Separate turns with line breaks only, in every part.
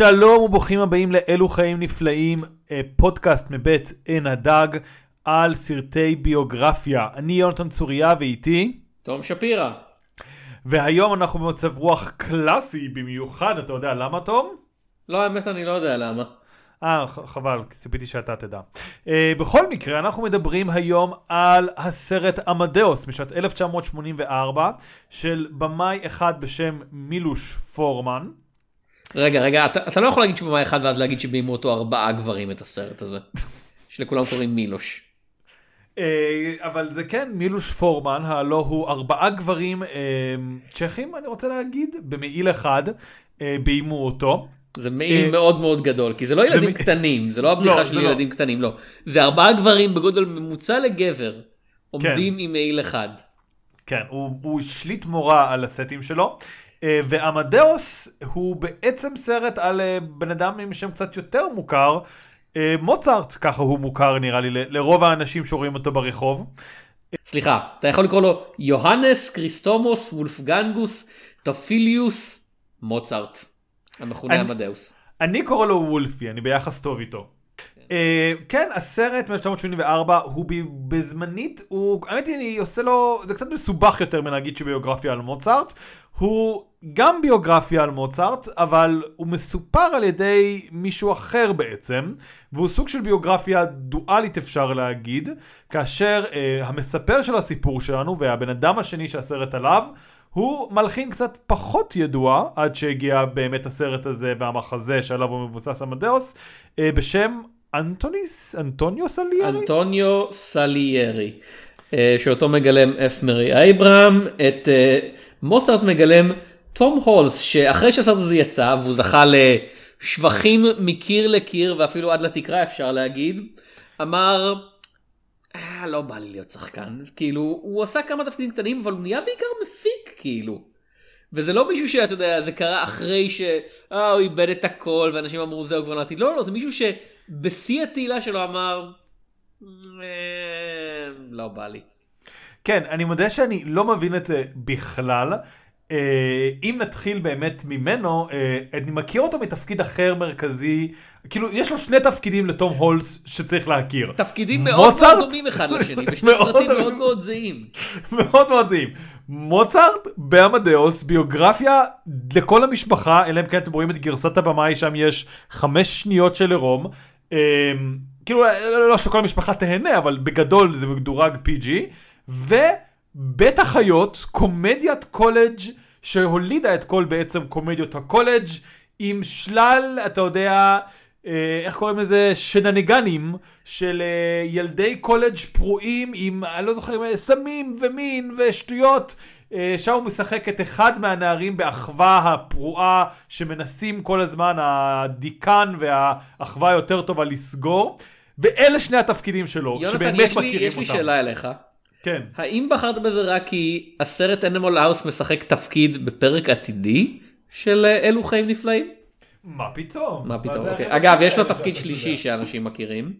שלום וברוכים הבאים לאלו חיים נפלאים, אה, פודקאסט מבית עין הדג על סרטי ביוגרפיה. אני יונתן צוריה ואיתי,
תום שפירא.
והיום אנחנו במצב רוח קלאסי במיוחד, אתה יודע למה תום?
לא, האמת אני לא יודע למה.
אה, חבל, ציפיתי שאתה תדע. Uh, בכל מקרה, אנחנו מדברים היום על הסרט עמדאוס משנת 1984, של במאי אחד בשם מילוש פורמן.
רגע, רגע, אתה, אתה לא יכול להגיד שבמה אחד ואז להגיד שביימו אותו ארבעה גברים את הסרט הזה. שלכולם קוראים מילוש.
Uh, אבל זה כן, מילוש פורמן, הלא הוא ארבעה גברים uh, צ'כים, אני רוצה להגיד, במעיל אחד, uh, ביימו אותו.
זה מעיל
אה,
מאוד מאוד גדול, כי זה לא ילדים קטנים, זה לא
לא,
הבדיחה של
לא.
ילדים קטנים, לא. זה ארבעה גברים בגודל ממוצע לגבר, עומדים עם מעיל אחד.
כן, הוא, הוא השליט מורא על הסטים שלו. אה, ואמדאוס הוא בעצם סרט על אה, בן אדם עם שם קצת יותר מוכר, אה, מוצרט, ככה הוא מוכר נראה לי לרוב האנשים שרואים אותו ברחוב.
סליחה, אתה יכול לקרוא לו יוהנס כריסוסטומוס וולפגנגוס תיאופילוס מוצרט, המכונה אמדאוס.
אני קורא לו וולפי, אני ביחס טוב איתו. אה, כן, הסרט מ-1984 הוא בזמנית, הוא, האמת היא, אני עושה לו, זה קצת מסובך יותר מלהגיד שביוגרפיה על מוצרט. הוא גם ביוגרפיה על מוצרט, אבל הוא מסופר על ידי מישהו אחר בעצם, והוא סוג של ביוגרפיה דואלית אפשר להגיד, כאשר אה, המספר של הסיפור שלנו והבן אדם השני שהסרט עליו, הוא מלחין קצת פחות ידוע, עד שהגיע באמת הסרט הזה והמחזה שעליו הוא מבוסס עמדאוס, אה, בשם אנטוניס, אנטוניו סליארי?
אנטוניו סליירי, אה, שאותו מגלם אף מרי אייברהם, את אה, מוצרט מגלם תום הולס, שאחרי שהסרט הזה יצא והוא זכה לשבחים מקיר לקיר ואפילו עד לתקרה אפשר להגיד, אמר, אה, לא בא לי להיות שחקן, כאילו, הוא עשה כמה תפקידים קטנים אבל הוא נהיה בעיקר מפיק כאילו. וזה לא מישהו שאתה יודע זה קרה אחרי שהוא איבד את הכל ואנשים אמרו זהו כבר נעתיד לא לא זה מישהו שבשיא התהילה שלו אמר "אה, לא בא לי.
כן, אני מודה שאני לא מבין את זה בכלל. אה, אם נתחיל באמת ממנו, אה, אני מכיר אותו מתפקיד אחר מרכזי, כאילו יש לו שני תפקידים לתום הולס שצריך להכיר.
תפקידים מאוד? מאוד דומים אחד לשני בשני
מאוד
סרטים. מאוד מאוד זהים.
מאוד מאוד זהים. מוצרט בעמדאוס, ביוגרפיה לכל המשפחה, אלא אם כן אתם רואים את גרסת הבמאי, שם יש חמש שניות של עירום. אה, כאילו, לא לא שכל המשפחה תהנה, אבל בגדול זה מדורג PG. ובית החיות, קומדיית קולג' שהולידה את כל בעצם קומדיות הקולג' עם שלל, אתה יודע, אה, איך קוראים לזה? shenanigans של אה, ילדי קולג' פרועים עם, אני לא זוכר, סמים ומין ושטויות. אה, שם הוא משחק את אחד מהנערים באחווה הפרועה שמנסים כל הזמן הדיקן והאחווה היותר טובה לסגור. ואלה שני התפקידים שלו,
יונתן
שבאמת
יש לי-
מכירים
יש לי
אותם.
שאלה אליך.
כן.
האם בחרת בזה רק כי הסרט Animal House משחק תפקיד בפרק עתידי של אה, אלו חיים נפלאים?
מה פתאום?
מה פתאום, אוקיי. אגב, יש לו תפקיד שלישי
יודע.
שאנשים מכירים.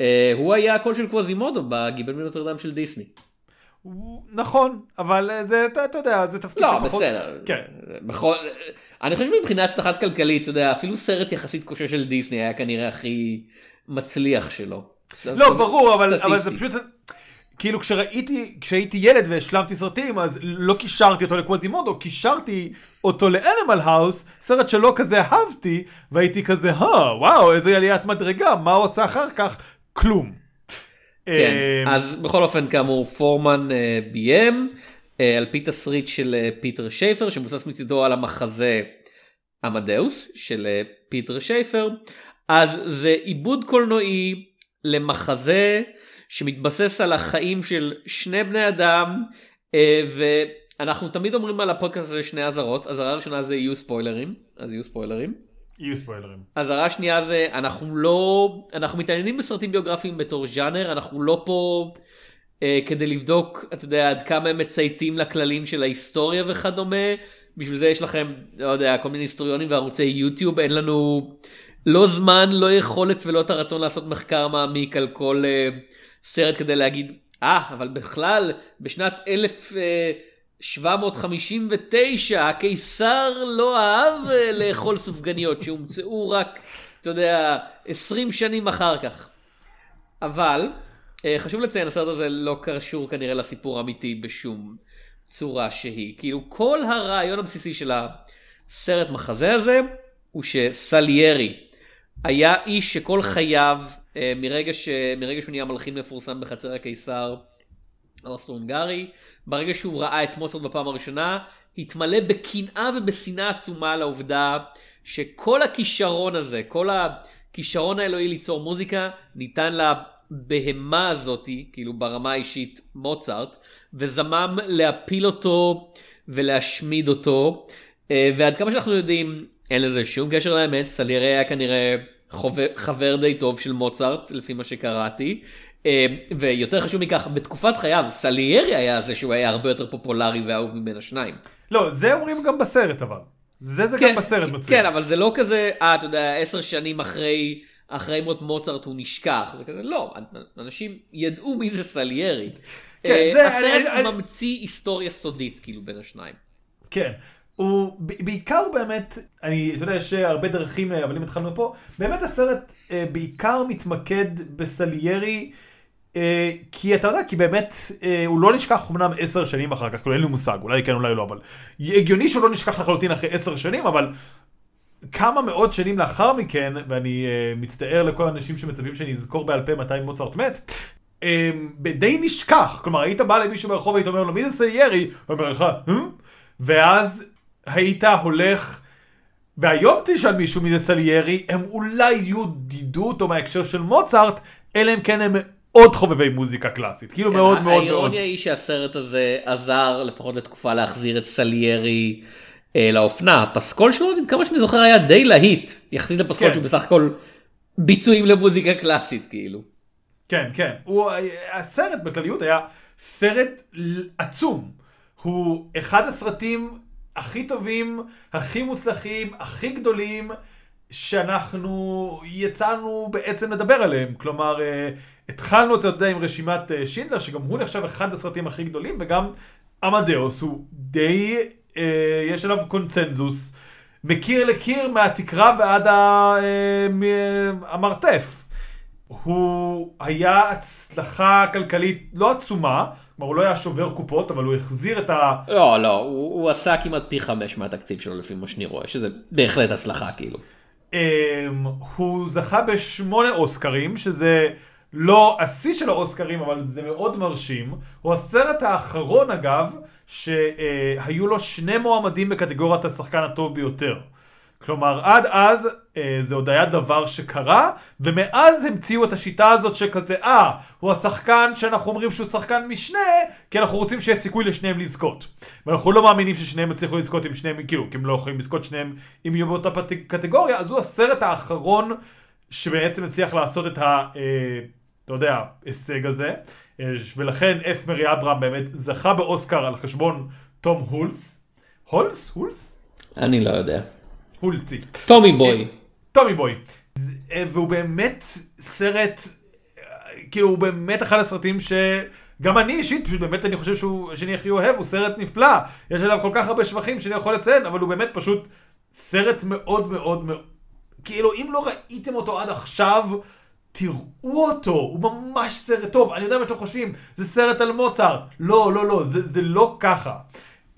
אה, הוא היה הקול של קווזימודו בגיבן מנוטרדם של דיסני.
נכון, אבל אה, זה, אתה, אתה יודע, זה תפקיד
לא,
שפחות...
בסדר.
כן.
בכל... אני חושב מבחינה הצלחת כלכלית, אתה יודע, אפילו סרט יחסית כושל של דיסני היה כנראה הכי מצליח שלו.
לא, ברור, אבל, אבל זה. פשוט... כאילו כשראיתי, כשהייתי ילד והשלמתי סרטים, אז לא קישרתי אותו לקווזימודו, קישרתי אותו ל Animal House, סרט שלא כזה אהבתי, והייתי כזה, אה, וואו, איזה עליית מדרגה, מה הוא עושה אחר כך? כלום.
כן,
אה,
אז בכל אופן כאמור פורמן אה, ביים אה, על פי תסריט של אה, פיטר שאפר שמבוסס מצידו על המחזה עמדאוס של פיטר שייפר אז זה עיבוד קולנועי למחזה שמתבסס על החיים של שני בני אדם אה, ואנחנו תמיד אומרים על הפודקאסט הזה שני אזהרות. אזהרה ראשונה זה יהיו ספוילרים. אז יהיו ספוילרים.
יהיו ספוילרים.
אזהרה שנייה זה אנחנו לא אנחנו מתעניינים בסרטים ביוגרפיים בתור ז'אנר. אנחנו לא פה אה, כדי לבדוק אתה יודע עד כמה הם מצייתים לכללים של ההיסטוריה וכדומה. בשביל זה יש לכם לא יודע כל מיני היסטוריונים וערוצי יוטיוב. אין לנו לא זמן לא יכולת ולא את הרצון לעשות מחקר מעמיק על כל אה, סרט כדי להגיד אה אבל בכלל בשנת אלף. אה, 759, הקיסר לא אהב אה, לאכול סופגניות שהומצאו רק, אתה יודע, 20 שנים אחר כך. אבל, אה, חשוב לציין, הסרט הזה לא קשור כנראה לסיפור האמיתי בשום צורה שהיא. כאילו, כל הרעיון הבסיסי של הסרט מחזה הזה, הוא שסליירי היה איש שכל חייו, מרגע, ש... מרגע שהוא נהיה מלחין מפורסם בחצר הקיסר, האוסטרו-הונגרי, ברגע שהוא ראה את מוצרט בפעם הראשונה, התמלא בקנאה ובשנאה עצומה לעובדה שכל הכישרון הזה, כל הכישרון האלוהי ליצור מוזיקה, ניתן לבהמה הזאתי, כאילו ברמה האישית מוצרט, וזמם להפיל אותו ולהשמיד אותו. אה, ועד כמה שאנחנו יודעים, אין לזה שום קשר לאמת, סליירי היה כנראה חבר, חבר די טוב של מוצרט, לפי מה שקראתי. אה, ויותר חשוב מכך, בתקופת חייו, סליירי היה זה שהוא היה הרבה יותר פופולרי ואהוב מבין השניים.
לא, זה אומרים גם בסרט אבל. זה זה
כן,
גם בסרט מצוין.
כן, אבל זה לא כזה, אה, אתה יודע, עשר שנים אחרי, אחרי מות מוצרט הוא נשכח. זה כזה, לא, אנשים ידעו מי זה סליירי.
כן,
אה,
זה-
הסרט
אני- אני-
ממציא היסטוריה סודית, כאילו, בין השניים.
כן. הוא בעיקר באמת, אני, אתה יודע, יש הרבה דרכים, אה, אבל אם התחלנו פה, באמת הסרט אה, בעיקר מתמקד בסליירי, אה, כי אתה יודע, כי באמת, אה, הוא לא נשכח אמנם עשר שנים אחר כך, כאילו אין לי מושג, אולי כן, אולי לא, אבל הגיוני שהוא לא נשכח לחלוטין אחרי עשר שנים, אבל כמה מאות שנים לאחר מכן, ואני אה, מצטער לכל האנשים שמצפים שאני אזכור בעל פה מתי מוצרט מת, אה, די נשכח, כלומר היית בא למישהו ברחוב והיית אומר לו מי זה סליירי? הוא אומר לך, "אה?" ואז היית הולך, והיום תשאל מישהו מי זה סליירי, הם אולי יהיו- ידעו אותו מההקשר של מוצרט, אלא אם כן הם מאוד חובבי מוזיקה קלאסית, כאילו מאוד מאוד מאוד.
האירוניה היא שהסרט הזה עזר לפחות לתקופה להחזיר את סליירי אה, לאופנה. הפסקול שלו, כמה שאני זוכר, היה די להיט, יחסית לפסקול
כן.
שהוא בסך הכל ביצועים למוזיקה קלאסית, כאילו.
כן, כן. הוא, הסרט בכלליות היה סרט עצום. הוא אחד הסרטים הכי טובים, הכי מוצלחים, הכי גדולים, שאנחנו יצאנו בעצם לדבר עליהם. כלומר, אה, התחלנו את זה, אתה יודע, עם רשימת אה, שינדלר, שגם הוא נחשב אחד הסרטים הכי גדולים, וגם עמדאוס הוא די, אה, יש עליו קונצנזוס, מקיר לקיר מהתקרה ועד ה, אה, מ- המרתף. הוא היה הצלחה כלכלית לא עצומה, כלומר הוא לא היה שובר קופות, אבל הוא החזיר את ה...
לא, לא, הוא, הוא עשה כמעט פי חמש מהתקציב שלו לפי מה שאני רואה, שזה בהחלט הצלחה, כאילו.
אמ, הוא זכה בשמונה אוסקרים, שזה לא השיא של האוסקרים, אבל זה מאוד מרשים. הוא הסרט האחרון, אגב, שהיו לו שני מועמדים בקטגוריית השחקן הטוב ביותר. כלומר, עד אז אה, זה עוד היה דבר שקרה, ומאז המציאו את השיטה הזאת שכזה, אה, הוא השחקן שאנחנו אומרים שהוא שחקן משנה, כי אנחנו רוצים שיהיה סיכוי לשניהם לזכות. ואנחנו לא מאמינים ששניהם יצליחו לזכות עם שניהם, כאילו, כי הם לא יכולים לזכות שניהם אם יהיו באותה פט- קטגוריה, אז הוא הסרט האחרון שבעצם הצליח לעשות את ה... אה, אתה יודע, הישג הזה, אה, ולכן אף מרי אברהם באמת זכה באוסקר על חשבון תום הולס. הולס? הולס?
אני לא יודע.
הולצי.
טומי בוי.
טומי בוי. אה, והוא באמת סרט, אה, כאילו הוא באמת אחד הסרטים שגם אני אישית, פשוט באמת אני חושב שהוא, שאני הכי אוהב, הוא סרט נפלא. יש עליו כל כך הרבה שבחים שאני יכול לציין, אבל הוא באמת פשוט סרט מאוד מאוד מאוד, כאילו אם לא ראיתם אותו עד עכשיו, תראו אותו, הוא ממש סרט טוב. אני יודע מה אתם חושבים, זה סרט על מוצרט. לא, לא, לא, זה, זה לא ככה.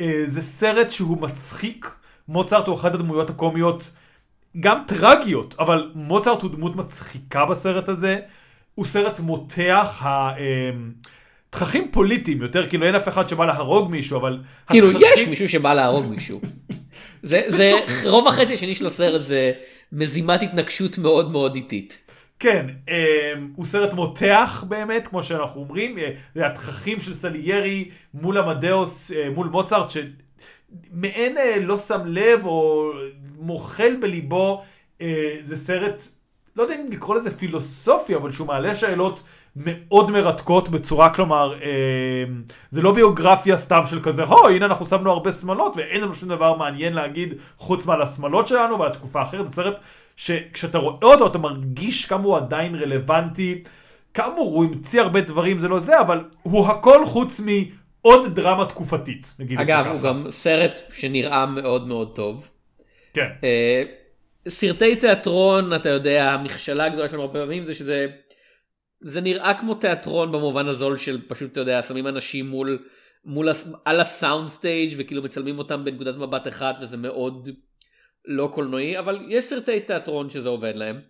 אה, זה סרט שהוא מצחיק. מוצרט הוא אחת הדמויות הקומיות גם טרגיות, אבל מוצרט הוא דמות מצחיקה בסרט הזה. הוא סרט מותח התככים פוליטיים יותר, כאילו אין אף אחד שבא להרוג מישהו, אבל...
כאילו,
התככים-
יש מישהו שבא להרוג מישהו. זה, זה, רוב החצי השני של הסרט זה מזימת התנגשות מאוד מאוד איטית.
כן, אה, הוא סרט מותח באמת, כמו שאנחנו אומרים, אה, זה התככים של סליירי מול עמדאוס, אה, מול מוצרט, שמעין אה, לא שם לב או מוחל בליבו, אה, זה סרט, לא יודע אם לקרוא לזה פילוסופי, אבל שהוא מעלה שאלות מאוד מרתקות בצורה, כלומר, אה, זה לא ביוגרפיה סתם של כזה, הו, הנה אנחנו שמנו הרבה שמאלות ואין לנו שום דבר מעניין להגיד חוץ מעל השמאלות שלנו ועל התקופה האחרת, זה סרט שכשאתה רואה אותו אתה מרגיש כמה הוא עדיין רלוונטי, כאמור הוא המציא הרבה דברים זה לא זה, אבל הוא הכל חוץ עוד דרמה תקופתית, נגיד את זה
אגב,
ככה.
הוא גם סרט שנראה מאוד מאוד טוב.
כן.
אה, סרטי תיאטרון, אתה יודע, המכשלה הגדולה שלנו הרבה פעמים זה שזה זה נראה כמו תיאטרון במובן הזול של פשוט, אתה יודע, שמים אנשים מול, מול על הסאונד סטייג' וכאילו מצלמים אותם בנקודת מבט אחת וזה מאוד לא קולנועי, אבל יש סרטי תיאטרון שזה עובד להם.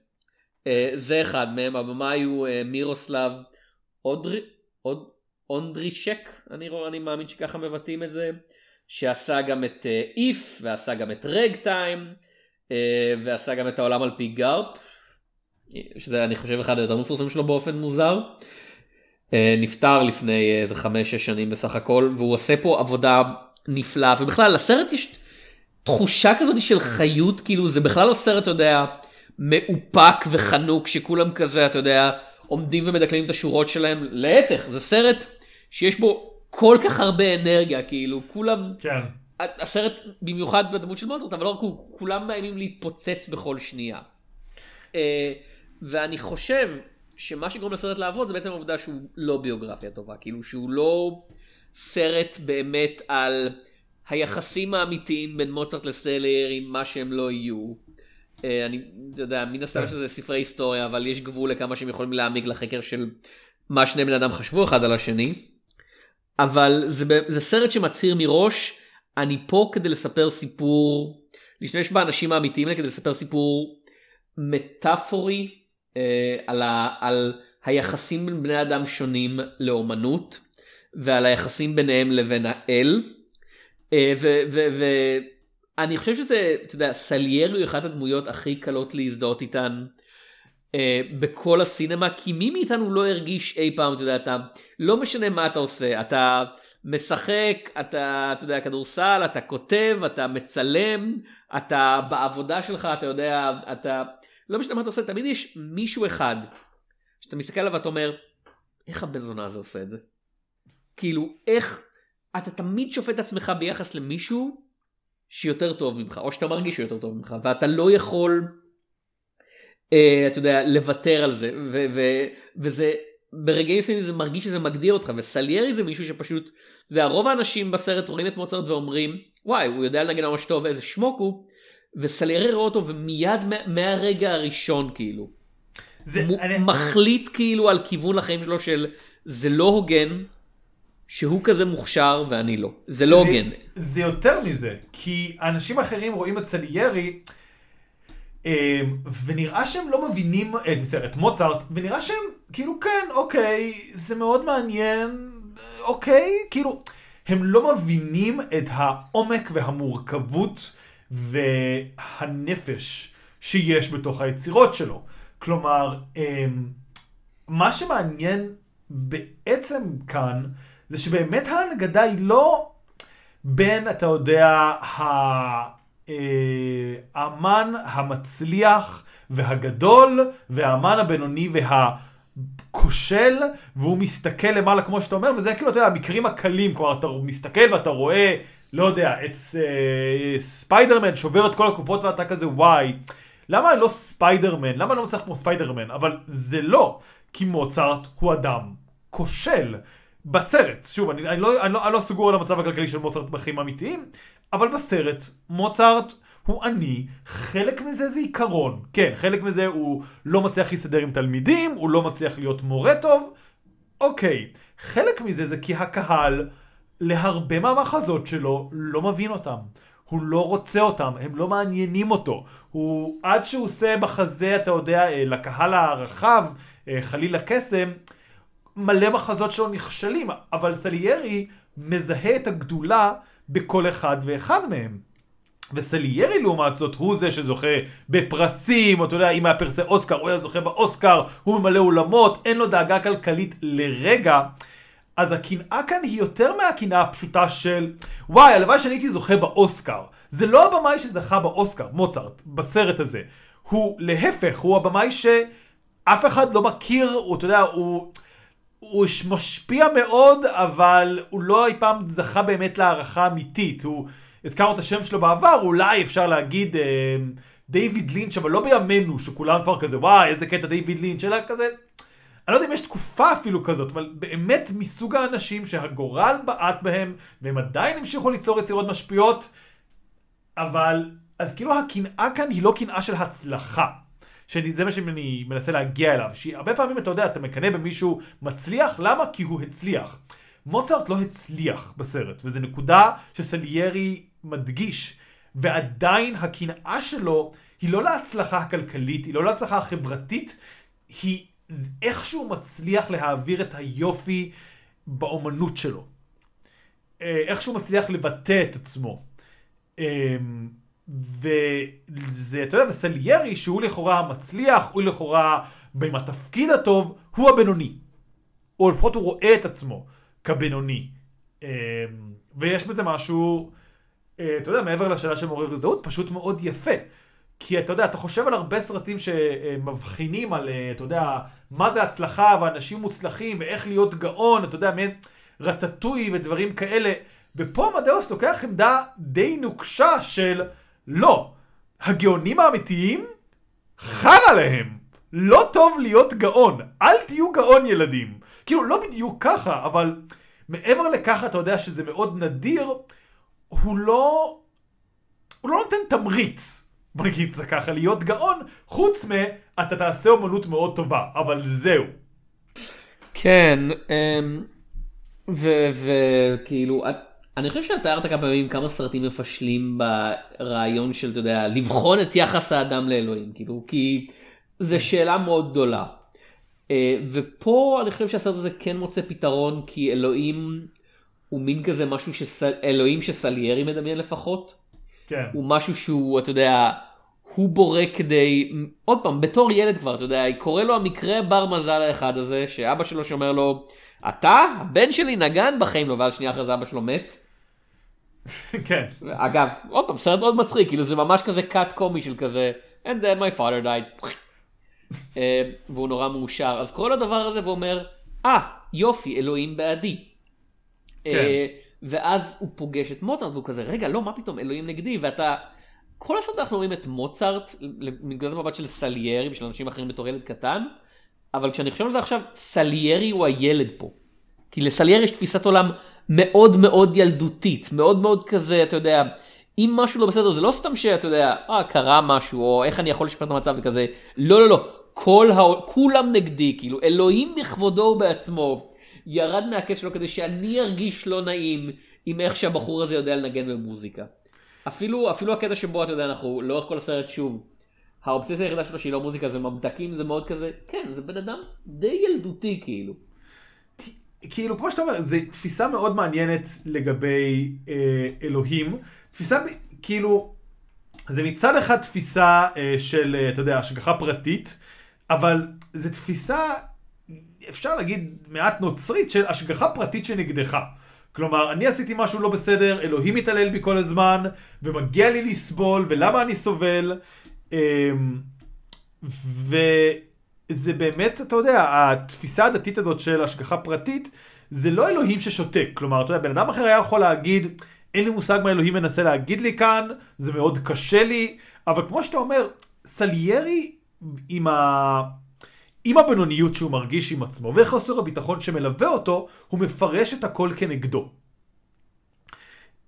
אה, זה אחד מהם, הבמאי הוא אה, מירוסלב אודרי, אוד, אונדרישק, אני, רוא- אני מאמין שככה מבטאים את זה, שעשה גם את איף, ועשה גם את רג טיים, ועשה גם את העולם על פי גארפ, שזה אני חושב אחד היותר מפורסמים שלו באופן מוזר. אה, נפטר לפני איזה חמש שש שנים בסך הכל והוא עושה פה עבודה נפלאה. ובכלל לסרט יש תחושה כזאת של חיות כאילו זה בכלל לא סרט אתה יודע מאופק וחנוק שכולם כזה אתה יודע עומדים ומדקלמים את השורות שלהם. להפך זה סרט שיש בו כל כך הרבה אנרגיה כאילו כולם
כן.
הסרט במיוחד בדמות של מוזרט אבל לא רק הוא כולם מאיימים להתפוצץ בכל שנייה. אה, ואני חושב שמה שגורם לסרט לעבוד זה בעצם העובדה שהוא לא ביוגרפיה טובה כאילו שהוא לא סרט באמת על היחסים האמיתיים בין מוצרט לסלר עם מה שהם לא יהיו. אה, אני יודע מן הסתם
כן.
שזה ספרי היסטוריה אבל יש גבול לכמה שהם יכולים להעמיק לחקר של מה שני בני אדם חשבו אחד על השני. אבל זה, זה סרט שמצהיר מראש אני פה כדי לספר סיפור להשתמש באנשים האמיתיים האלה כדי לספר סיפור מטאפורי אה, על, ה, על היחסים בין בני אדם שונים לאומנות ועל היחסים ביניהם לבין האל. אה, ואני חושב שזה, אתה יודע, סליירי הוא אחת הדמויות הכי קלות להזדהות איתן אה, בכל הסינמה, כי מי מאיתנו לא הרגיש אי פעם, אתה יודע, אתה, לא משנה מה אתה עושה, אתה משחק, אתה, אתה יודע, כדורסל, אתה כותב, אתה מצלם, אתה בעבודה שלך, אתה יודע, אתה, לא משנה מה אתה עושה, תמיד יש מישהו אחד, שאתה מסתכל עליו ואתה אומר, איך הבן זונה הזה עושה את זה? כאילו, איך, אתה תמיד שופט את עצמך ביחס למישהו שיותר טוב ממך, או שאתה מרגיש שהוא יותר טוב ממך, ואתה לא יכול, אתה יודע, לוותר על זה, ו- ו- וזה, ברגעים מסוימים זה מרגיש שזה מגדיר אותך, וסליירי זה מישהו שפשוט, אתה יודע, רוב האנשים בסרט רואים את מוצרט ואומרים, וואי, הוא יודע לנגן ממש טוב, איזה שמוק הוא, וסליירי רואה אותו, ומיד מה- מהרגע הראשון, כאילו,
זה,
הוא
אני,
מחליט כאילו על כיוון לחיים שלו של זה לא הוגן שהוא כזה מוכשר ואני לא. זה לא
זה-
הוגן.
זה יותר מזה, כי אנשים אחרים רואים את סליירי, ונראה שהם לא מבינים את, בסדר, את מוצרט, ונראה שהם כאילו כן, אוקיי, זה מאוד מעניין, אוקיי, כאילו, הם לא מבינים את העומק והמורכבות והנפש שיש בתוך היצירות שלו. כלומר, אמ, מה שמעניין בעצם כאן, זה שבאמת ההנגדה היא לא בין, אתה יודע, ה- אה, האמן המצליח והגדול, והאמן הבינוני והכושל, והוא מסתכל למעלה כמו שאתה אומר, וזה כאילו, אתה יודע, המקרים הקלים, כלומר, אתה מסתכל ואתה רואה, לא יודע, את אה, ספיידרמן שובר את כל הקופות ואתה כזה, וואי, למה לא ספיידרמן? למה לא מצליח כמו ספיידרמן? אבל זה לא, כי מוצרט הוא אדם כושל. בסרט, שוב, אני, אני, לא, אני, לא, אני לא סגור על המצב הכלכלי של מוצרט בחיים האמיתיים, אבל בסרט, מוצרט הוא עני, חלק מזה זה עיקרון. כן, חלק מזה הוא לא מצליח להסתדר עם תלמידים, הוא לא מצליח להיות מורה טוב, אוקיי. חלק מזה זה כי הקהל, להרבה מהמחזות שלו, לא מבין אותם. הוא לא רוצה אותם, הם לא מעניינים אותו. הוא, עד שהוא עושה מחזה, אתה יודע, אה, לקהל הרחב, אה, חלילה קסם, מלא מחזות שלו נכשלים, אבל סליירי מזהה את הגדולה בכל אחד ואחד מהם. וסליירי לעומת זאת הוא זה שזוכה בפרסים, או אתה יודע, אם היה פרסי אוסקר, הוא היה זוכה באוסקר, הוא ממלא אולמות, אין לו דאגה כלכלית לרגע. אז הקנאה כאן היא יותר מהקנאה הפשוטה של וואי, הלוואי שאני הייתי זוכה באוסקר. זה לא הבמאי שזכה באוסקר, מוצרט, בסרט הזה. הוא להפך, הוא הבמאי שאף אחד לא מכיר, הוא, אתה יודע, הוא... הוא משפיע מאוד, אבל הוא לא אי פעם זכה באמת להערכה אמיתית. הוא, הזכרנו את השם שלו בעבר, אולי אפשר להגיד אה, דיוויד לינץ', אבל לא בימינו, שכולם כבר כזה, וואי, איזה קטע דיוויד לינץ', אלא כזה אני לא יודע אם יש תקופה אפילו כזאת, אבל באמת מסוג האנשים שהגורל בעט בהם, והם עדיין המשיכו ליצור יצירות משפיעות, אבל, אז כאילו הקנאה כאן היא לא קנאה של הצלחה. שזה מה שאני מנסה להגיע אליו, שהרבה פעמים אתה יודע, אתה מקנא במישהו מצליח, למה? כי הוא הצליח. מוצרט לא הצליח בסרט, וזו נקודה שסליירי מדגיש, ועדיין הקנאה שלו היא לא להצלחה הכלכלית, היא לא להצלחה החברתית, היא איכשהו מצליח להעביר את היופי באומנות שלו. אה, איכשהו מצליח לבטא את עצמו. וזה, אתה יודע, וסליירי, שהוא לכאורה מצליח, הוא לכאורה עם התפקיד הטוב, הוא הבינוני. או לפחות הוא רואה את עצמו כבינוני. אמ, ויש בזה משהו, אה, אתה יודע, מעבר לשאלה של מעורר הזדהות, פשוט מאוד יפה. כי אתה יודע, אתה חושב על הרבה סרטים שמבחינים על, אה, אתה יודע, מה זה הצלחה ואנשים מוצלחים ואיך להיות גאון, אתה יודע, מעין רטטוי ודברים כאלה. ופה מדאוס לוקח עמדה די נוקשה של לא, הגאונים האמיתיים, חרא להם. לא טוב להיות גאון, אל תהיו גאון ילדים. כאילו, לא בדיוק ככה, אבל מעבר לככה אתה יודע שזה מאוד נדיר, הוא לא... הוא לא נותן תמריץ. בוא נגיד את זה ככה, להיות גאון, חוץ מ... אתה תעשה אומנות מאוד טובה, אבל זהו.
כן, אמ, וכאילו, אני חושב שאתה תיארת כמה פעמים כמה סרטים מפשלים ברעיון של, אתה יודע, לבחון את יחס האדם לאלוהים, כאילו, כי זו שאלה מאוד גדולה. אה, ופה אני חושב שהסרט הזה כן מוצא פתרון, כי אלוהים הוא מין כזה משהו, שסל... אלוהים שסליירי מדמיין לפחות.
כן.
הוא משהו שהוא, אתה יודע, הוא בורא כדי, עוד פעם, בתור ילד כבר, אתה יודע, קורא לו המקרה בר מזל האחד הזה, שאבא שלו שאומר לו, אתה, הבן שלי נגן בחיים לו, ואז שנייה אחרי זה אבא שלו מת.
כן.
אגב, עוד פעם, סרט מאוד מצחיק, כאילו זה ממש כזה קאט קומי של כזה, and then my father died. אה, והוא נורא מאושר. אז לו הדבר הזה ואומר, אה, ah, יופי, אלוהים בעדי. כן. אה, ואז הוא פוגש את מוצרט והוא כזה, רגע, לא, מה פתאום, אלוהים נגדי, ואתה... כל הסרט אנחנו רואים את מוצרט, מנקודת המבט של סליירי ושל אנשים אחרים בתור ילד קטן, אבל כשאני חושב על זה עכשיו, סליירי הוא הילד פה. כי לסליירי יש תפיסת עולם מאוד מאוד ילדותית, מאוד מאוד כזה, אתה יודע, אם משהו לא בסדר זה לא סתם שאתה יודע, אה, קרה משהו, או איך אני יכול לשפר את המצב, זה כזה, לא, לא, לא, כל ה... כולם נגדי, כאילו, אלוהים בכבודו ובעצמו ירד מהכס שלו כדי שאני ארגיש לא נעים עם איך שהבחור הזה יודע לנגן במוזיקה. אפילו, אפילו הקטע שבו, אתה יודע, אנחנו לאורך כל הסרט שוב, האובססיה היחידה שלו שהיא לא מוזיקה זה ממתקים, זה מאוד כזה, כן, זה בן אדם די ילדותי כאילו.
כאילו, כמו שאתה אומר, זו תפיסה מאוד מעניינת לגבי אה, אלוהים. תפיסה, כאילו, זה מצד אחד תפיסה אה, של, אה, אתה יודע, השגחה פרטית, אבל זו תפיסה, אפשר להגיד, מעט נוצרית של השגחה פרטית שנגדך. כלומר, אני עשיתי משהו לא בסדר, אלוהים מתעלל בי כל הזמן, ומגיע לי לסבול, ולמה אני סובל. אה, ו... זה באמת, אתה יודע, התפיסה הדתית הזאת של השגחה פרטית, זה לא אלוהים ששותק. כלומר, אתה יודע, בן אדם אחר היה יכול להגיד, אין לי מושג מה אלוהים מנסה להגיד לי כאן, זה מאוד קשה לי, אבל כמו שאתה אומר, סליירי עם, ה... עם הבינוניות שהוא מרגיש עם עצמו וחוסר הביטחון שמלווה אותו, הוא מפרש את הכל כנגדו.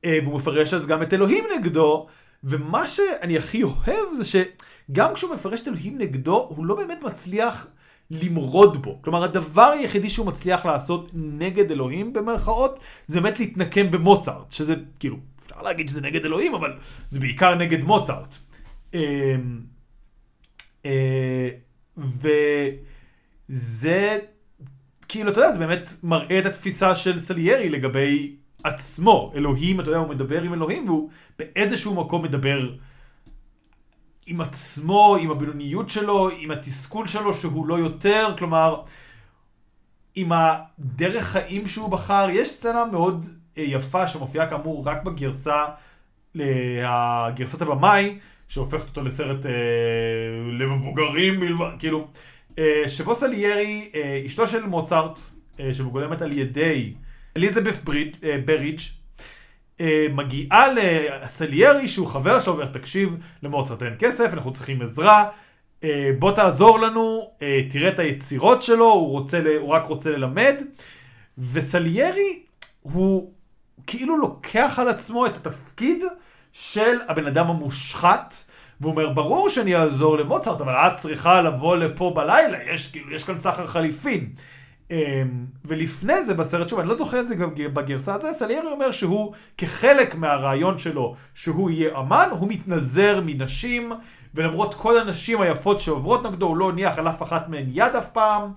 אה, והוא מפרש אז גם את אלוהים נגדו, ומה שאני הכי אוהב זה שגם כשהוא מפרש את אלוהים נגדו, הוא לא באמת מצליח למרוד בו. כלומר, הדבר היחידי שהוא מצליח לעשות נגד אלוהים, במרכאות, זה באמת להתנקם במוצרט, שזה כאילו, אפשר להגיד שזה נגד אלוהים, אבל זה בעיקר נגד מוצרט. אמ, אה, וזה, כאילו, אתה יודע, זה באמת מראה את התפיסה של סליירי לגבי עצמו. אלוהים, אתה יודע, הוא מדבר עם אלוהים, והוא באיזשהו מקום מדבר עם עצמו, עם הבינוניות שלו, עם התסכול שלו שהוא לא יותר, כלומר, עם הדרך חיים שהוא בחר. יש סצנה מאוד אה, יפה שמופיעה כאמור רק בגרסה, גרסת הבמאי, שהופכת אותו לסרט אה, למבוגרים מלבד, כאילו, אה, שבו סליירי, אה, אשתו של מוצרט, אה, שמגולמת על ידי אליזבת אה, ברידג', אה, מגיעה לסליירי שהוא חבר שלו, ואומר, תקשיב, למוצרט אין כסף, אנחנו צריכים עזרה. אה, בוא תעזור לנו, אה, תראה את היצירות שלו, הוא, רוצה, הוא רק רוצה ללמד. וסליירי הוא כאילו לוקח על עצמו את התפקיד של הבן אדם המושחת. והוא אומר, ברור שאני אעזור למוצרט, אבל את צריכה לבוא לפה בלילה, יש, כאילו, יש כאן סחר חליפין. אמ, ולפני זה בסרט, שוב, אני לא זוכר את זה בגרסה הזו, סליירי אומר שהוא, כחלק מהרעיון שלו, שהוא יהיה אמן, הוא מתנזר מנשים, ולמרות כל הנשים היפות שעוברות נגדו, הוא לא הניח על אף אחת מהן יד אף פעם,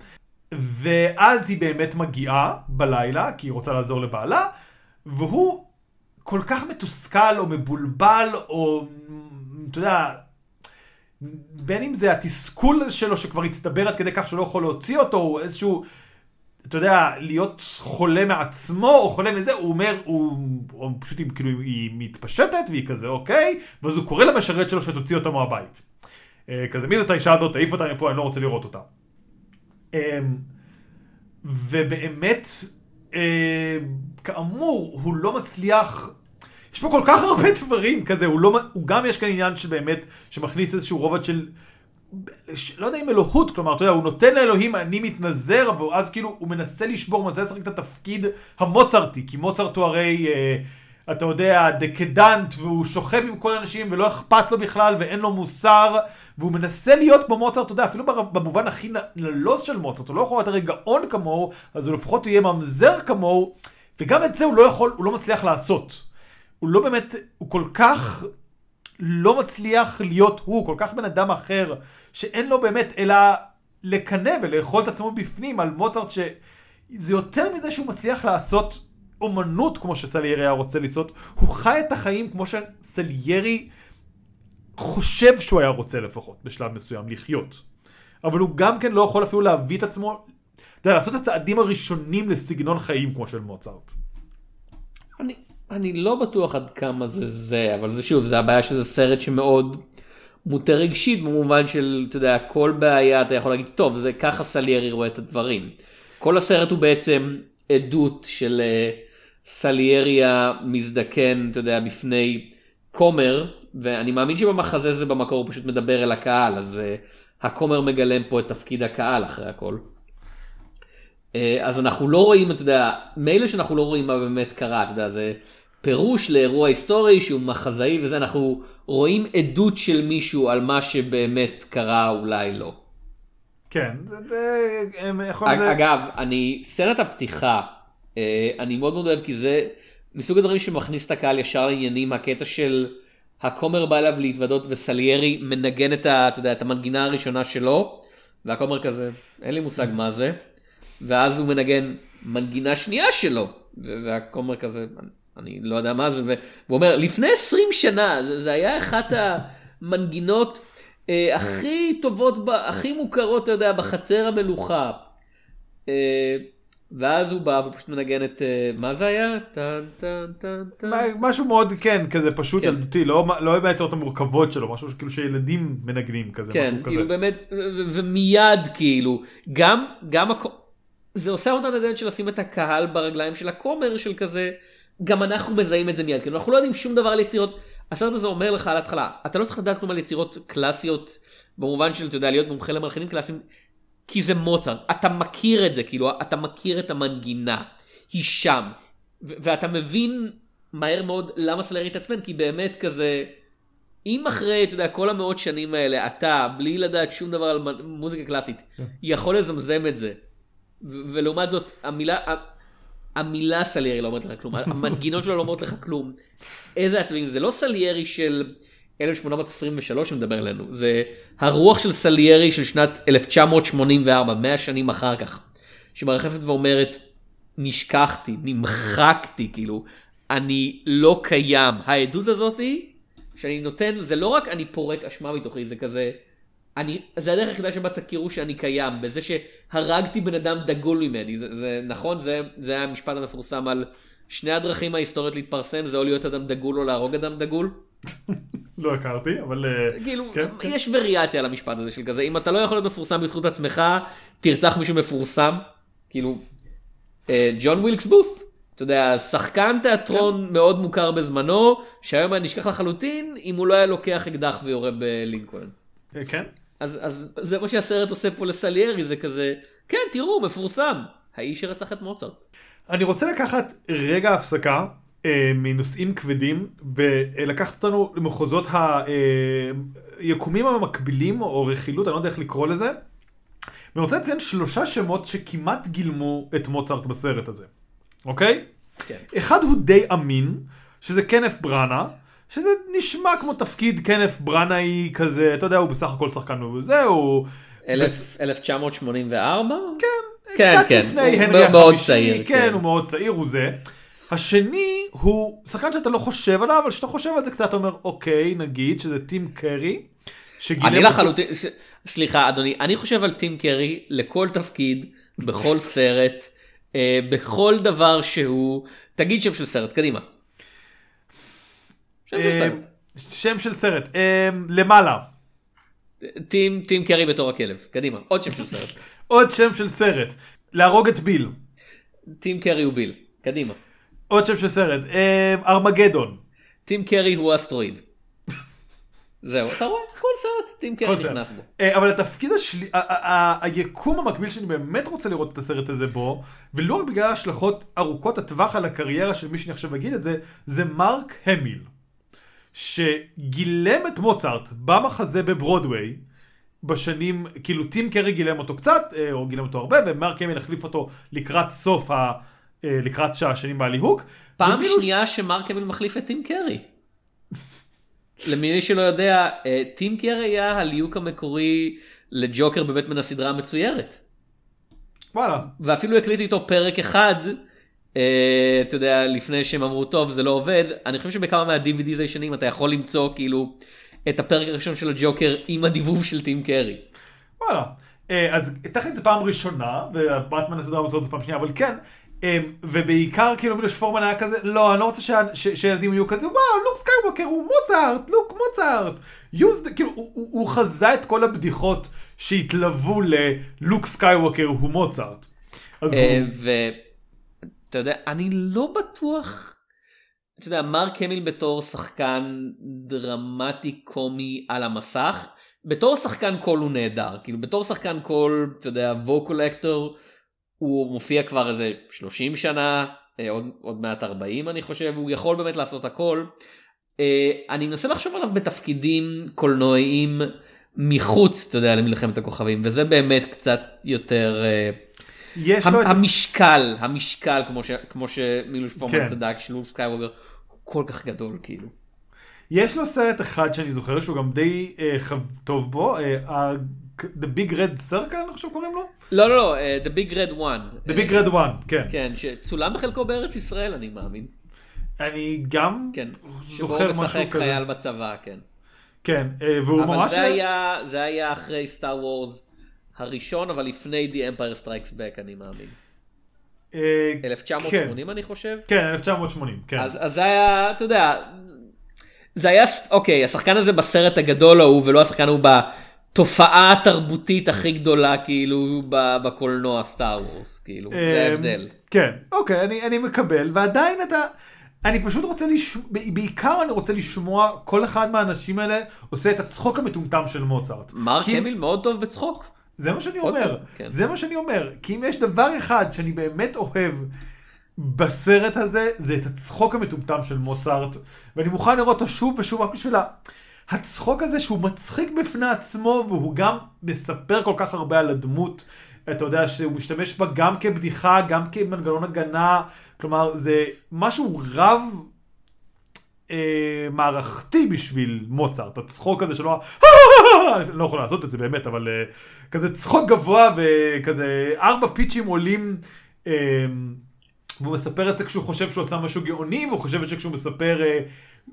ואז היא באמת מגיעה בלילה, כי היא רוצה לעזור לבעלה, והוא כל כך מתוסכל או מבולבל, או אתה יודע, בין אם זה התסכול שלו שכבר הצטבר עד כדי כך שהוא לא יכול להוציא אותו, או איזשהו, אתה יודע, להיות חולה מעצמו, או חולה מזה, הוא אומר, הוא, הוא פשוט כאילו היא מתפשטת, והיא כזה אוקיי, ואז הוא קורא למשרת שלו שתוציא אותה מהבית. אה, כזה, מי זאת האישה הזאת, תעיף אותה מפה, אני לא רוצה לראות אותה. אה, ובאמת, אה, כאמור, הוא לא מצליח יש פה כל כך הרבה דברים כזה, הוא, לא, הוא גם יש כאן עניין שבאמת, שמכניס איזשהו רובד של, לא יודע אם אלוהות, כלומר, אתה יודע, הוא נותן לאלוהים, אני מתנזר, ואז כאילו הוא מנסה לשבור, מנסה לשחק את התפקיד המוצרטי, כי מוצרט הוא הרי, אה, אתה יודע, דקדנט, והוא שוכב עם כל האנשים, ולא אכפת לו בכלל, ואין לו מוסר, והוא מנסה להיות כמו מוצרט, אתה יודע, אפילו במובן הכי נלוז של מוצרט, הוא לא יכול להיות הרי גאון כמוהו, אז הוא לפחות יהיה ממזר כמוהו, וגם את זה הוא לא יכול, הוא לא מצליח לעשות. הוא לא באמת, הוא כל כך לא מצליח להיות הוא, כל כך בן אדם אחר, שאין לו באמת אלא לקנא ולאכול את עצמו בפנים על מוצרט, שזה יותר מזה שהוא מצליח לעשות אומנות כמו שסליירי היה רוצה לעשות, הוא חי את החיים כמו שסליירי חושב שהוא היה רוצה לפחות, בשלב מסוים, לחיות. אבל הוא גם כן לא יכול אפילו להביא את עצמו, אתה יודע, לעשות את הצעדים הראשונים לסגנון חיים כמו של מוצרט.
אני, אני לא בטוח עד כמה זה זה, אבל זה שוב, זה הבעיה שזה סרט שמאוד מוטה רגשית במובן של, אתה יודע, כל בעיה אתה יכול להגיד, טוב, זה ככה סליירי רואה את הדברים. כל הסרט הוא בעצם עדות של uh, סליירי המזדקן, אתה יודע, בפני כומר, ואני מאמין שבמחזה זה במקור הוא פשוט מדבר אל הקהל, אז uh, הכומר מגלם פה את תפקיד הקהל אחרי הכל. אה, אז אנחנו לא רואים, אתה יודע, מילא שאנחנו לא רואים מה באמת קרה, אתה יודע, זה פירוש לאירוע היסטורי שהוא מחזאי וזה, אנחנו רואים עדות של מישהו על מה שבאמת קרה, אולי לא.
כן, זה, זה, הם יכולים...
אגב, אני, סצנת הפתיחה, אה, אני מאוד מאוד אוהב כי זה מסוג הדברים שמכניס את הקהל ישר לעניינים, הקטע של הכומר בא אליו להתוודות וסליירי מנגן את, ה, אתה יודע, את המנגינה הראשונה שלו, והכומר כזה, אין לי מושג מה זה. ואז הוא מנגן מנגינה שנייה שלו, והכומר כזה, אני לא יודע מה זה, והוא אומר, לפני 20 שנה, זה, זה היה אחת המנגינות אה, הכי טובות, הכי מוכרות, אתה יודע, בחצר המלוכה. אה, ואז הוא בא ופשוט מנגן את, אה, מה זה היה? טן טן טן טן.
משהו מאוד, כן, כזה פשוט כן. ילדותי, לא, לא מהיצירות המורכבות שלו, משהו כאילו שילדים מנגנים כזה,
כן,
משהו
כאילו
כזה.
באמת, ומיד כאילו, גם, גם, זה עושה אותנו לדעת של לשים את הקהל ברגליים של הכומר של כזה, גם אנחנו מזהים את זה מיד, כאילו אנחנו לא יודעים שום דבר על יצירות, הסרט הזה אומר לך על ההתחלה, אתה לא צריך לדעת כלום על יצירות קלאסיות, במובן של, אתה יודע, להיות מומחה למלחינים קלאסיים, כי זה מוצרט, אתה מכיר את זה, כאילו, אתה מכיר את המנגינה, היא שם, ואתה מבין מהר מאוד למה סלרי התעצבן, כי באמת כזה, אם אחרי, אתה יודע, כל המאות שנים האלה, אתה, בלי לדעת שום דבר על מוזיקה קלאסית, כן. יכול לזמזם את זה, ולעומת זאת, המילה, המילה סליירי לא אומרת לך כלום, המנגינות שלו לא אומרות לך כלום. איזה עצבים, זה לא סליירי של 1823 שמדבר אלינו, זה הרוח של סליירי של שנת 1984, 100 שנים אחר כך, שמרחפת ואומרת, נשכחתי, נמחקתי, כאילו, אני לא קיים. העדות הזאתי שאני נותן, זה לא רק אני פורק אשמה מתוכי, זה כזה, אני, זה הדרך היחידה שבה תכירו שאני קיים, בזה שהרגתי בן אדם דגול ממני, זה, זה נכון, זה, זה היה המשפט המפורסם על שני הדרכים ההיסטוריות להתפרסם, זה או להיות אדם דגול או להרוג אדם דגול.
לא הכרתי, אבל... אה,
כאילו, כן, כן. יש וריאציה על המשפט הזה של כזה, אם אתה לא יכול להיות מפורסם בזכות עצמך, תרצח מישהו מפורסם. כאילו, אה, ג'ון ווילקס בוף, אתה יודע, שחקן תיאטרון כן. מאוד מוכר בזמנו, שהיום היה נשכח לחלוטין, אם הוא לא היה לוקח אקדח ויורה בלינקולן.
אה, כן.
אז, אז זה מה שהסרט עושה פה לסליירי, זה כזה, כן, תראו, מפורסם, האיש שרצח את מוצרט.
אני רוצה לקחת רגע הפסקה אה, מנושאים כבדים ולקחת אותנו למחוזות היקומים המקבילים או רכילות, אני לא יודע איך לקרוא לזה. ואני רוצה לציין שלושה שמות שכמעט גילמו את מוצרט בסרט הזה, אוקיי?
כן.
אחד הוא די אמין, שזה קנף בראנה, שזה נשמע כמו תפקיד קנף בראנאי כזה, אתה יודע, הוא בסך הכל שחקן וזהו.
אלף- 1984?
כן,
כן,
קצת
כן,
לפני
הוא
הנרי
מאוד
החמישי,
צעיר,
כן,
כן.
הוא מאוד צעיר, הוא זה. השני הוא שחקן שאתה לא חושב עליו, אבל כשאתה חושב על זה קצת, אתה אומר, אוקיי, נגיד שזה טים קרי,
אני לחלוטין, ס- סליחה אדוני, אני חושב על טים קרי לכל תפקיד, בכל סרט, אה, בכל דבר שהוא, תגיד שם של סרט, קדימה. שם של
אה,
סרט.
שם של סרט, אה, למעלה.
טים, טים קרי בתור הכלב, קדימה, עוד שם של סרט.
עוד שם של סרט, להרוג את ביל.
טים קרי הוא ביל, קדימה.
עוד שם של סרט, אה, ארמגדון.
טים קרי הוא אסטרואיד. זהו, אתה רואה? כל סרט טים קרי. נכנס בו.
אבל התפקיד השלי... היקום המקביל שאני באמת רוצה לראות את הסרט הזה בו, ולא רק בגלל ההשלכות ארוכות הטווח על הקריירה של מי שאני עכשיו אגיד את זה, זה מרק המיל, שגילם את מוצרט במחזה בברודוויי, בשנים, כאילו טים קרי גילם אותו קצת, אה, או גילם אותו הרבה, ומרק המיל החליף אותו לקראת סוף ה... אה, לקראת השנים בהליהוק.
פעם שנייה שמרק המיל מחליף את טים קרי. למי שלא יודע, אה, טים קרי היה הליהוק המקורי לג'וקר בבטמן הסדרה המצוירת.
וואלה.
ואפילו הקליט איתו פרק אחד, אתה יודע, לפני שהם אמרו, טוב, זה לא עובד. אני חושב שבכמה מה-DVDs הישנים אתה יכול למצוא כאילו את הפרק הראשון של הג'וקר עם הדיבוב של טים קרי.
וואלה. אה, אז טכנית זה פעם ראשונה, ובטמן הסדרה המצוירת זה פעם שנייה, אבל כן. אה, ובעיקר כאילו מילוש פורמן היה כזה, לא, אני לא רוצה שילדים יהיו כזה, וואו, לוק סקייווקר הוא מוצרט, לוק מוצרט. The- כאילו, הוא- הוא הוא חזה את כל הבדיחות שהתלוו ללוק סקייווקר הוא מוצרט. אז
אה,
הוא...
ואתה יודע, אני לא בטוח, אתה יודע, מרק המיל בתור שחקן דרמטי קומי על המסך, בתור שחקן קול הוא נהדר, כאילו בתור שחקן קול, אתה יודע, vocal actor, הוא מופיע כבר איזה 30 שנה, אה, עוד, עוד מעט 40 אני חושב, הוא יכול באמת לעשות הכל. אה, אני מנסה לחשוב עליו בתפקידים קולנועיים מחוץ, אתה יודע, למלחמת הכוכבים, וזה באמת קצת יותר...
יש לו את
המשקל, המשקל, כמו, ש, כמו שמילוש פורמן
כן.
צדק, של לוק סקייווגר, הוא כל כך גדול, כאילו.
יש לו סרט אחד שאני זוכר שהוא גם די אה, טוב בו, אה, The Big Red Circle אני חושב קוראים לו?
לא, לא, לא, אה, The Big Red One.
The Big Red One, כן.
כן, שצולם בחלקו בארץ ישראל, אני מאמין.
אני גם
כן. שבו
זוכר
הוא
משהו
משחק
כזה.
חייל בצבא, כן.
כן, והוא
אבל
ממש...
זה היה, זה היה אחרי Star Wars הראשון, אבל לפני The Empire Strikes Back, אני מאמין.
אה,
1980 אני חושב.
כן, 1980, כן.
אז, אז זה היה, אתה יודע, זה היה, אוקיי, השחקן הזה בסרט הגדול ההוא, ולא השחקן ההוא בתופעה התרבותית הכי גדולה, כאילו, בקולנוע סטאר וורס, כאילו, זה
אה,
ההבדל.
כן, אוקיי, אני, אני מקבל, ועדיין אתה... אני פשוט רוצה לשמוע, בעיקר אני רוצה לשמוע כל אחד מהאנשים האלה עושה את הצחוק המטומטם של מוצרט.
מרק
כי-
המיל מאוד טוב בצחוק.
זה מה שאני אומר,
כן.
זה מה שאני אומר, כי אם יש דבר אחד שאני באמת אוהב בסרט הזה, זה את הצחוק המטומטם של מוצרט, ואני מוכן לראות אותו שוב ושוב רק בשביל הצחוק הזה שהוא מצחיק בפני עצמו, והוא גם מספר כל כך הרבה על הדמות. אתה יודע שהוא משתמש בה גם כבדיחה, גם כמנגנון הגנה, כלומר זה משהו רב אה, מערכתי בשביל מוצרט, הצחוק הזה שלא, אני לא יכול לעשות את זה באמת, אבל אה, כזה צחוק גבוה וכזה ארבע פיצ'ים עולים, אה, והוא מספר את זה כשהוא חושב שהוא עשה משהו גאוני, והוא חושב שכשהוא מספר, אה,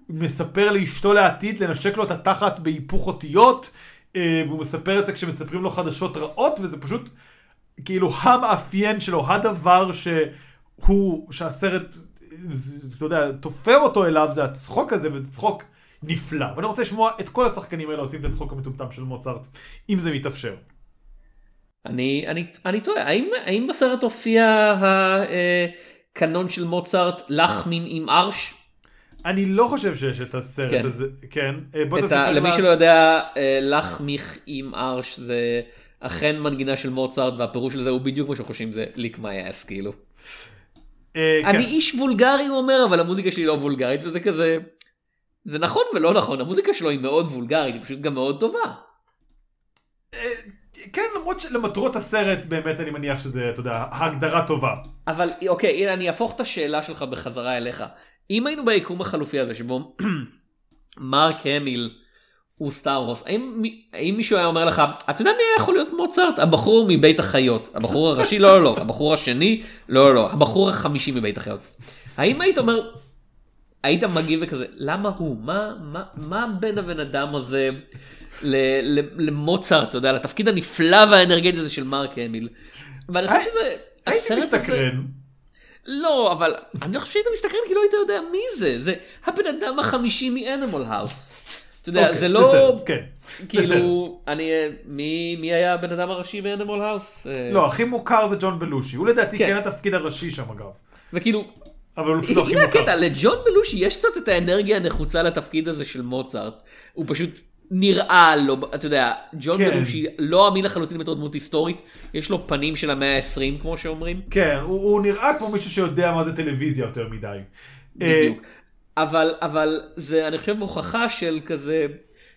מספר לאשתו לעתיד לנשק לו את התחת בהיפוך אותיות, אה, והוא מספר את זה כשמספרים לו חדשות רעות, וזה פשוט כאילו המאפיין שלו, הדבר שהוא, שהסרט, אתה יודע, תופר אותו אליו, זה הצחוק הזה, וזה צחוק נפלא. ואני רוצה לשמוע את כל השחקנים האלה עושים את הצחוק המטומטם של מוצרט, אם זה מתאפשר.
אני, אני, אני תוהה, האם, האם בסרט הופיע הקנון של מוצרט לחמין עם ארש?
אני לא חושב שיש את הסרט
כן.
הזה, כן. אה, בוא
את
תספר
ה... למי שלא יודע, אה, לך מיך עם ארש זה אכן מנגינה של מוצרט והפירוש של זה הוא בדיוק כמו שחושבים זה ליק מי אס כאילו.
אה, כן.
אני איש וולגרי הוא אומר אבל המוזיקה שלי לא וולגרית וזה כזה. זה נכון ולא נכון המוזיקה שלו היא מאוד וולגרית היא פשוט גם מאוד טובה.
כן, למרות שלמטרות הסרט באמת אני מניח שזה, אתה יודע, הגדרה טובה.
אבל אוקיי הנה אני אהפוך את השאלה שלך בחזרה אליך. אם היינו ביקום החלופי הזה שבו מרק המיל הוא סטאר וורס. האם, האם מישהו היה אומר לך אתה יודע מי יכול להיות מוצרט? הבחור מבית החיות. הבחור הראשי? לא לא לא. הבחור השני? לא לא לא. הבחור החמישי מבית החיות. האם היית אומר היית מגיב וכזה למה הוא? מה מה מה בין הבן אדם הזה ל- ל- למוצרט? אתה יודע לתפקיד הנפלא והאנרגטי הזה של מרק המיל. ואני חושב שזה
הייתי מסתקרן.
לא, אבל אני חושב שהיית מסתכל כאילו היית יודע מי זה, זה הבן אדם החמישי מ Animal House. אתה יודע,
אוקיי,
זה לא,
כן.
כאילו, אני, מי, היה הבן אדם הראשי ב Animal House? אה,
לא, הכי מוכר זה ג'ון בלושי. הוא לדעתי
כן.
כן התפקיד הראשי שם אגב.
וכאילו,
אבל הוא פשוט לא הכי
הנה
מוכר.
הקטע, לג'ון בלושי יש קצת את האנרגיה הנחוצה לתפקיד הזה של מוצרט, הוא פשוט נראה לו, אתה יודע, ג'ון
כן.
בלושי לא אמין לחלוטין בתור דמות היסטורית, יש לו פנים של המאה ה-20 כמו שאומרים.
כן, הוא הוא נראה כמו מישהו שיודע מה זה טלוויזיה יותר מדי. אה,
בדיוק. אבל אבל זה אני חושב הוכחה של כזה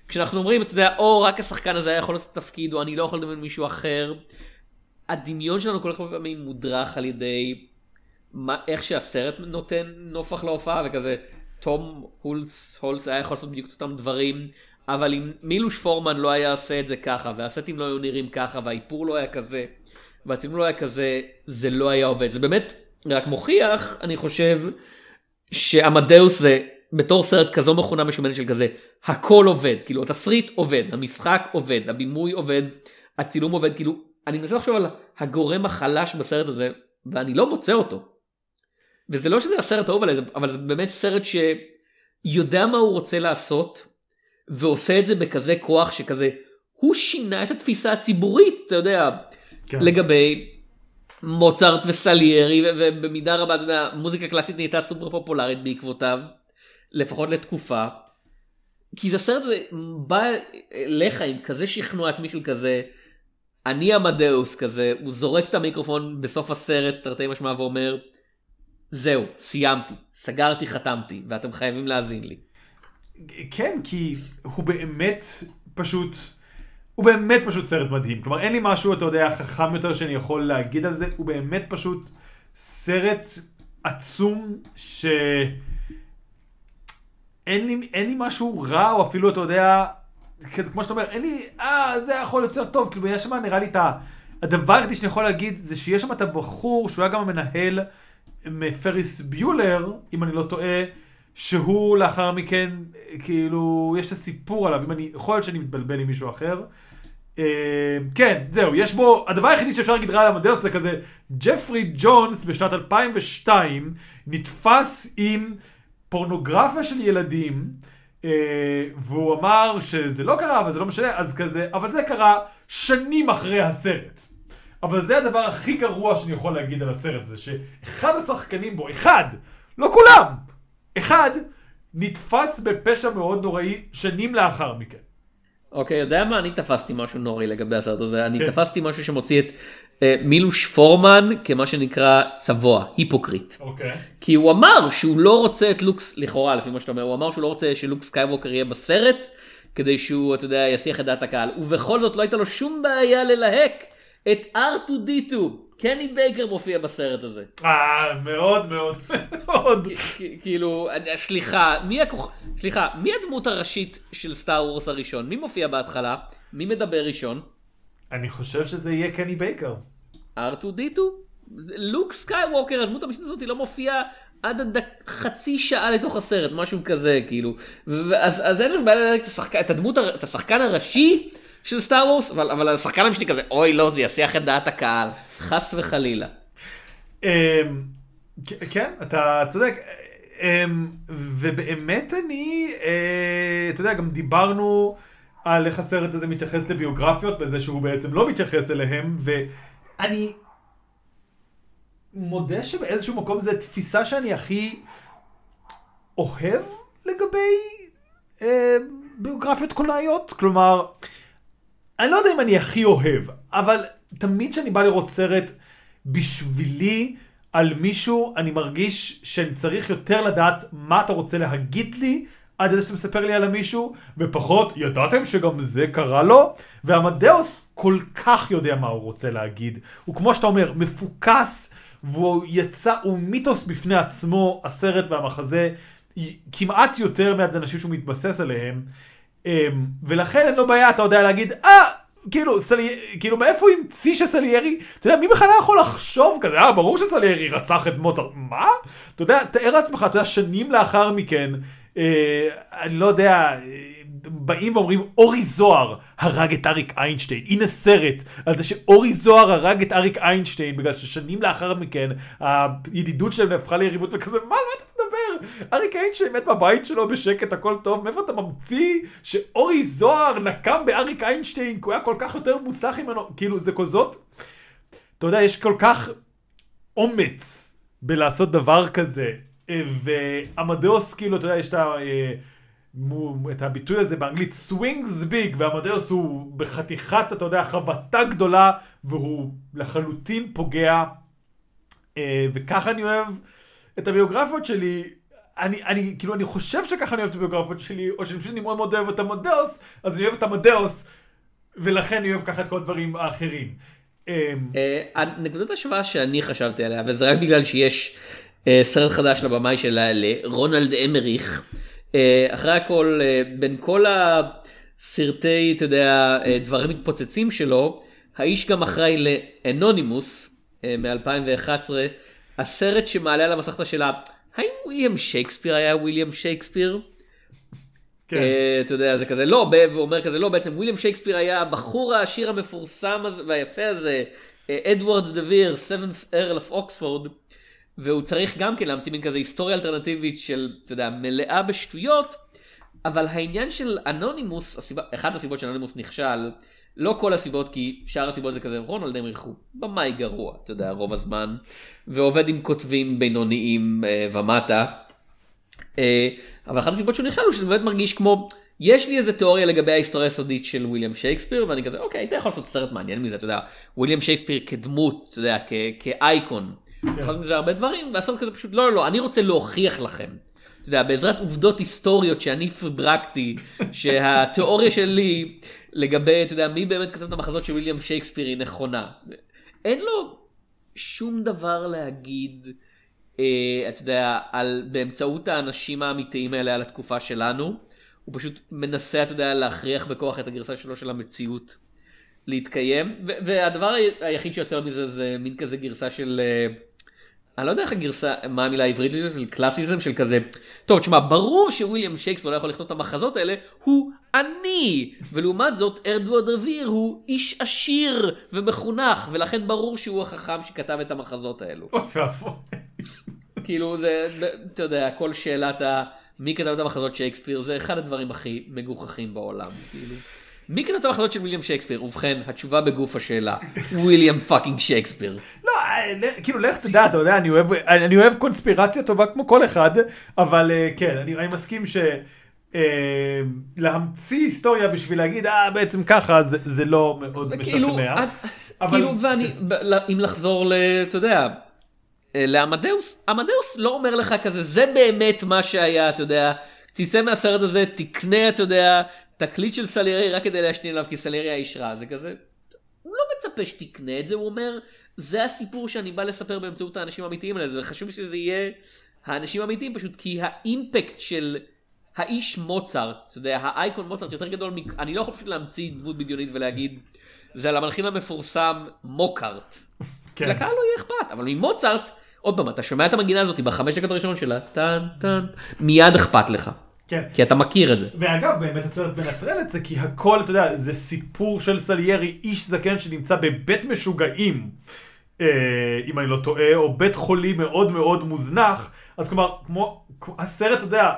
כשאנחנו אומרים אתה יודע או רק השחקן הזה היה יכול לעשות תפקיד או אני לא יכול לדמיין מישהו אחר. הדמיון שלנו כל כך הרבה פעמים מודרך על ידי מה, איך שהסרט נותן נופח להופעה וכזה תום הולס הולס היה יכול לעשות בדיוק את אותם דברים אבל אם מילוש פורמן לא היה עושה את זה ככה והסטים לא היו נראים ככה והאיפור לא היה כזה והצילום לא היה כזה זה לא היה עובד זה באמת רק מוכיח אני חושב שעמדאוס זה בתור סרט כזו מכונה משומנת של כזה הכל עובד כאילו התסריט עובד המשחק עובד הבימוי עובד הצילום עובד כאילו אני מנסה לחשוב על הגורם החלש בסרט הזה ואני לא מוצא אותו. וזה לא שזה הסרט האהוב עליי אבל זה באמת סרט שיודע מה הוא רוצה לעשות ועושה את זה בכזה כוח שכזה הוא שינה את התפיסה הציבורית אתה יודע
כן.
לגבי מוצרט וסליירי ובמידה רבה אתה יודע מוזיקה קלאסית נהייתה סופר פופולרית בעקבותיו לפחות לתקופה. כי זה סרט הזה בא אליך עם כזה שכנוע עצמי של כזה אני עמדאוס כזה הוא זורק את המיקרופון בסוף הסרט תרתי משמע ואומר זהו סיימתי סגרתי חתמתי ואתם חייבים להאזין לי.
כן, כי הוא באמת פשוט, הוא באמת פשוט סרט מדהים. כלומר, אין לי משהו, אתה יודע, חכם יותר שאני יכול להגיד על זה, הוא באמת פשוט סרט עצום ש... אין לי, אין לי משהו רע, או אפילו, אתה יודע, כמו שאתה אומר, אין לי, אה, זה יכול להיות יותר טוב, כאילו, יש שם נראה לי את ה... הדבר היחידי שאני יכול להגיד, זה שיש שם את הבחור, שהוא היה גם המנהל מפריס ביולר, אם אני לא טועה, שהוא לאחר מכן, כאילו, יש את הסיפור עליו, אם אני, יכול להיות שאני מתבלבל עם מישהו אחר. אה, כן, זהו, יש בו, הדבר היחידי שאפשר להגיד רע על המדרס זה כזה, ג'פרי ג'ונס בשנת 2002 נתפס עם פורנוגרפיה של ילדים, אה, והוא אמר שזה לא קרה, וזה לא משנה, אז כזה, אבל זה קרה שנים אחרי הסרט. אבל זה הדבר הכי גרוע שאני יכול להגיד על הסרט הזה, שאחד השחקנים בו, אחד, לא כולם, אחד, נתפס בפשע מאוד נוראי שנים לאחר מכן.
אוקיי, יודע מה? אני תפסתי משהו נורי לגבי הסרט הזה. אני
כן.
תפסתי משהו שמוציא את אה, מילוש פורמן כמה שנקרא צבוע, היפוקריט.
אוקיי.
כי הוא אמר שהוא לא רוצה את לוקס, לכאורה לפי מה שאתה אומר, הוא אמר שהוא לא רוצה שלוק סקייווקר יהיה בסרט, כדי שהוא, אתה יודע, יסיח את דעת הקהל. ובכל זאת לא הייתה לו שום בעיה ללהק את R2D2. קני בייקר מופיע בסרט הזה.
אה, מאוד מאוד מאוד.
כאילו, אה, סליחה, מי הכוח... סליחה, מי הדמות הראשית של Star Wars הראשון? מי מופיע בהתחלה? מי מדבר ראשון?
אני חושב שזה יהיה קני בייקר.
R2D2? לוק סקייווקר, הדמות המשנית הזאת לא מופיעה עד הדק... חצי שעה לתוך הסרט, משהו כזה, כאילו. אז, אז אין לנו בעיה ללהק את, השחק... את הדמות, הר- את השחקן הראשי של Star Wars, אבל, אבל השחקן המשני כזה, אוי לא, זה יסיח את דעת הקהל, חס וחלילה.
אמ, כן, אתה צודק. אמ, ובאמת אני, אה, אתה יודע, גם דיברנו על איך הסרט הזה מתייחס לביוגרפיות, בזה שהוא בעצם לא מתייחס אליהם, ואני מודה שבאיזשהו מקום זו תפיסה שאני הכי אוהב לגבי אה, ביוגרפיות קולנועיות. כלומר, אני לא יודע אם אני הכי אוהב, אבל תמיד כשאני בא לראות סרט, בשבילי, על מישהו, אני מרגיש שאני צריך יותר לדעת מה אתה רוצה להגיד לי, עד לזה שאתה מספר לי על המישהו, ופחות, ידעתם שגם זה קרה לו? ועמדאוס כל כך יודע מה הוא רוצה להגיד. הוא כמו שאתה אומר, מפוקס, והוא יצא, הוא מיתוס בפני עצמו, הסרט והמחזה, כמעט יותר מהאנשים שהוא מתבסס עליהם. אמ, ולכן אין לו בעיה, אתה יודע להגיד, אה, כאילו, סלי... כאילו, מאיפה הוא המציא שסליירי, אתה יודע, מי בכלל יכול לחשוב כזה, אה, ברור שסליירי רצח את מוצרט, מה? אתה יודע, תאר לעצמך, אתה יודע, שנים לאחר מכן, אה, אני לא יודע, באים ואומרים, אורי זוהר הרג את אריק איינשטיין. הנה סרט על זה שאורי זוהר הרג את אריק איינשטיין, בגלל ששנים לאחר מכן, הידידות שלהם הפכה ליריבות וכזה, מה, מה אתה מדבר? אריק איינשטיין מת בבית שלו בשקט, הכל טוב, מאיפה אתה ממציא שאורי זוהר נקם באריק איינשטיין, כי הוא היה כל כך יותר מוצלח ממנו, כאילו, זה כזאת, אתה יודע, יש כל כך אומץ בלעשות דבר כזה. ועמדאוס, כאילו, אתה יודע, יש את ה... את הביטוי הזה באנגלית swings big ועמדאוס הוא בחתיכת אתה יודע חבטה גדולה והוא לחלוטין פוגע אה, וככה אני אוהב את הביוגרפיות שלי אני, אני כאילו אני חושב שככה אני אוהב את הביוגרפיות שלי או שאני פשוט מאוד מאוד אוהב את עמדאוס אז אני אוהב את עמדאוס ולכן אני אוהב ככה את כל הדברים האחרים.
הנקודת השוואה שאני חשבתי עליה וזה רק בגלל שיש אה, סרט חדש לבמאי שלה לרונלד אמריך. אה, אחרי הכל אה, בין כל הסרטי אתה יודע דברים מתפוצצים שלו האיש גם אחראי לאנונימוס מ-2011 הסרט שמעלה על המסכת השאלה האם וויליאם שייקספיר היה וויליאם שייקספיר. כן. אתה יודע זה כזה לא והוא אומר כזה לא בעצם וויליאם שייקספיר היה הבחור העשיר המפורסם והיפה הזה אדוארד דביר 7th ארל of אוקספורד. והוא צריך גם כן להמציא מין כזה היסטוריה אלטרנטיבית של, אתה יודע, מלאה בשטויות, אבל העניין של אנונימוס, הסיבה, אחת הסיבות שאנונימוס נכשל, לא כל הסיבות, כי שאר הסיבות זה כזה, רונלד אמריך הוא במאי גרוע, אתה יודע, רוב הזמן, ועובד עם כותבים בינוניים אה, ומטה. אה, אבל אחת הסיבות שהוא נכשל הוא שזה באמת מרגיש כמו, יש לי איזה תיאוריה לגבי ההיסטוריה הסודית של וויליאם שייקספיר, ואני כזה, אוקיי, אתה יכול לעשות סרט מעניין מזה, אתה יודע, וויליאם שייקספיר כדמות, אתה יודע, כאייקון. כן. יכול מזה הרבה דברים, והסרט כזה פשוט, לא, לא, לא, אני רוצה להוכיח לכם. אתה יודע, בעזרת עובדות היסטוריות שאני פברקתי, שהתיאוריה שלי לגבי, אתה יודע, מי באמת כתב את המחזות של ויליאם שייקספיר היא נכונה. אין לו שום דבר להגיד, אה, אתה יודע, על, באמצעות האנשים האמיתיים האלה על התקופה שלנו. הוא פשוט מנסה, אתה יודע, להכריח בכוח את הגרסה שלו של המציאות להתקיים. והדבר היחיד שיוצא לו מזה זה מין כזה גרסה של... אה, אני לא יודע איך הגרסה, מה המילה העברית לזה, של קלאסיזם, של כזה, טוב, תשמע, ברור שוויליאם שייקספיר לא יכול לכתוב את המחזות האלה, הוא אני, ולעומת זאת ארדוארד רביר הוא איש עשיר ומחונך, ולכן ברור שהוא החכם שכתב את המחזות האלו. כאילו זה, אתה יודע, כל שאלת ה... מי כתב את המחזות שייקספיר זה אחד הדברים הכי מגוחכים בעולם, כאילו. מי כתב המחזות של ויליאם שייקספיר? ובכן, התשובה בגוף השאלה, ויליאם fucking שייקספיר.
לא, אה, כאילו, לך תדע, אתה יודע, אני אוהב, אני אוהב קונספירציה טובה כמו כל אחד, אבל אה, כן, אני, אני מסכים ש... אה, להמציא היסטוריה בשביל להגיד, אה, בעצם ככה, זה, זה לא מאוד כאילו, משכנע.
אבל... כאילו, ואני, אם לחזור ל... אתה יודע, לעמדאוס, עמדאוס לא אומר לך כזה, זה באמת מה שהיה, אתה יודע. תצא מהסרט הזה, תקנה, אתה יודע, תקליט של סליירי רק כדי להשתין עליו כי סליירי האיש רע, זה כזה, הוא לא מצפה שתקנה את זה, הוא אומר, זה הסיפור שאני בא לספר באמצעות האנשים האמיתיים האלה, זה חשוב שזה יהיה האנשים האמיתיים פשוט, כי האימפקט של האיש מוצרט, אתה יודע, האייקון מוצרט יותר גדול, מ... אני לא יכול פשוט להמציא דמות בדיונית ולהגיד, זה על המלחין המפורסם מוקארט. כן. לקהל לא יהיה אכפת, אבל ממוצרט, עוד פעם, אתה שומע את המגינה הזאת בחמש דקות הראשונות שלה, טן טן, מיד אכפת לך.
כן.
כי אתה מכיר את זה.
ואגב, באמת הסרט מנטרל את זה, כי הכל, אתה יודע, זה סיפור של סליירי, איש זקן שנמצא בבית משוגעים, אה, אם אני לא טועה, או בית חולים מאוד מאוד מוזנח, אז כלומר, כמו, הסרט, אתה יודע,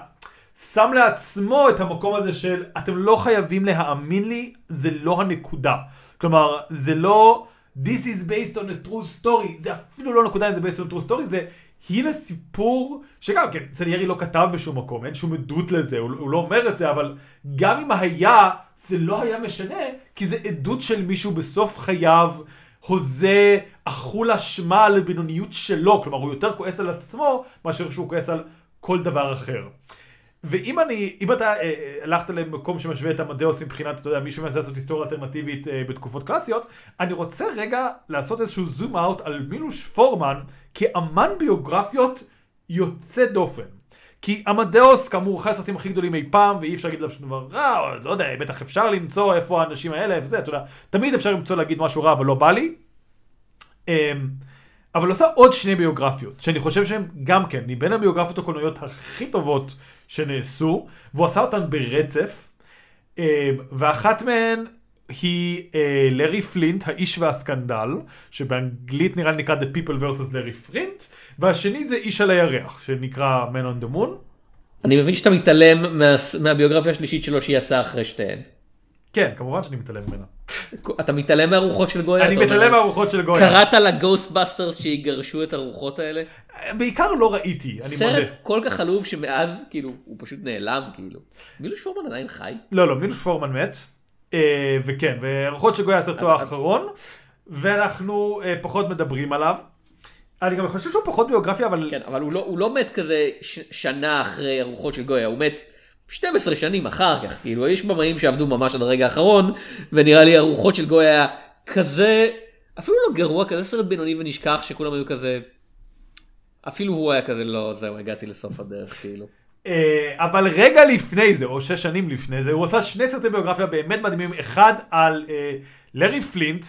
שם לעצמו את המקום הזה של, אתם לא חייבים להאמין לי, זה לא הנקודה. כלומר, זה לא... This is based on a true story, זה אפילו לא נקודה אם זה based on a true story, זה הנה סיפור שגם כן, סליארי לא כתב בשום מקום, אין שום עדות לזה, הוא, הוא לא אומר את זה, אבל גם אם היה, זה לא היה משנה, כי זה עדות של מישהו בסוף חייו, הוזה, אכול אשמה על הבינוניות שלו, כלומר הוא יותר כועס על עצמו, מאשר שהוא כועס על כל דבר אחר. ואם אני, אם אתה אה, אה, הלכת למקום שמשווה את המדאוס מבחינת, אתה יודע, מישהו מנסה לעשות היסטוריה אלטרנטיבית אה, בתקופות קלאסיות, אני רוצה רגע לעשות איזשהו זום אאוט על מילוש פורמן כאמן ביוגרפיות יוצא דופן. כי עמדאוס, כאמור, אחד הסרטים הכי גדולים אי פעם, ואי אפשר להגיד עליו שום דבר רע, או לא יודע, בטח אפשר למצוא איפה האנשים האלה, וזה, אתה יודע, תמיד אפשר למצוא להגיד משהו רע, אבל לא בא לי. אמ, אבל עושה עוד שני ביוגרפיות, שאני חושב שהן גם כן, מבין הביוגרפיות הקולנועיות הכי טובות שנעשו, והוא עשה אותן ברצף, אמ, ואחת מהן היא אה, לארי פלינט, האיש והסקנדל, שבאנגלית נראה לי נקרא The People vs. Larry Flynt, והשני זה איש על הירח, שנקרא Man on the Moon.
אני מבין שאתה מתעלם מה, מהביוגרפיה השלישית שלו שהיא יצאה אחרי שתיהן.
כן, כמובן שאני מתעלם ממנה.
אתה מתעלם מהרוחות של גויה?
אני? מתעלם מהרוחות של גויה.
קראת ל Ghostbusters שיגרשו את הרוחות האלה?
בעיקר לא ראיתי, אני מודה.
סרט כל כך עלוב שמאז כאילו הוא פשוט נעלם כאילו. מילוש פורמן עדיין חי?
לא, לא, מילוש פורמן מת. אה, וכן, ורוחות של גויה הסרטו
אז-
האחרון, ואנחנו אה, פחות מדברים עליו. אני גם חושב שהוא פחות ביוגרפיה, אבל...
כן, אבל הוא לא, לא מת כזה שנה אחרי הרוחות של גויה, הוא מת 12 שנים אחר כך, כאילו יש במאים שעבדו ממש עד הרגע האחרון, ונראה לי הרוחות של גויה היה כזה, אפילו לא גרוע, כזה סרט בינוני ונשכח שכולם היו כזה, אפילו הוא היה כזה לא, זהו, הגעתי לסוף הדרך, כאילו.
אה, אבל רגע לפני זה, או שש שנים לפני זה, הוא עשה שני סרטי ביוגרפיה באמת מדהימים, אחד על אה, לארי פלינט,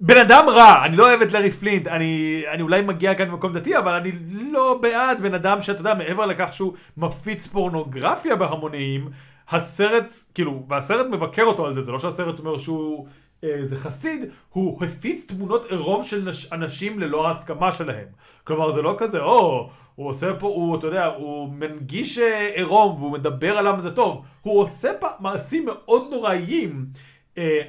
בן אדם רע, אני לא אוהב את לארי פלינט, אני, אני אולי מגיע כאן ממקום דתי, אבל אני לא בעד בן אדם שאתה יודע, מעבר לכך שהוא מפיץ פורנוגרפיה בהמוניים, הסרט, כאילו, והסרט מבקר אותו על זה, זה לא שהסרט אומר שהוא אה, זה חסיד, הוא הפיץ תמונות עירום של נש, אנשים ללא ההסכמה שלהם. כלומר, זה לא כזה, או, הוא עושה פה, הוא, אתה יודע, הוא מנגיש אה, עירום והוא מדבר על למה זה טוב. הוא עושה פה מעשים מאוד נוראיים, אה,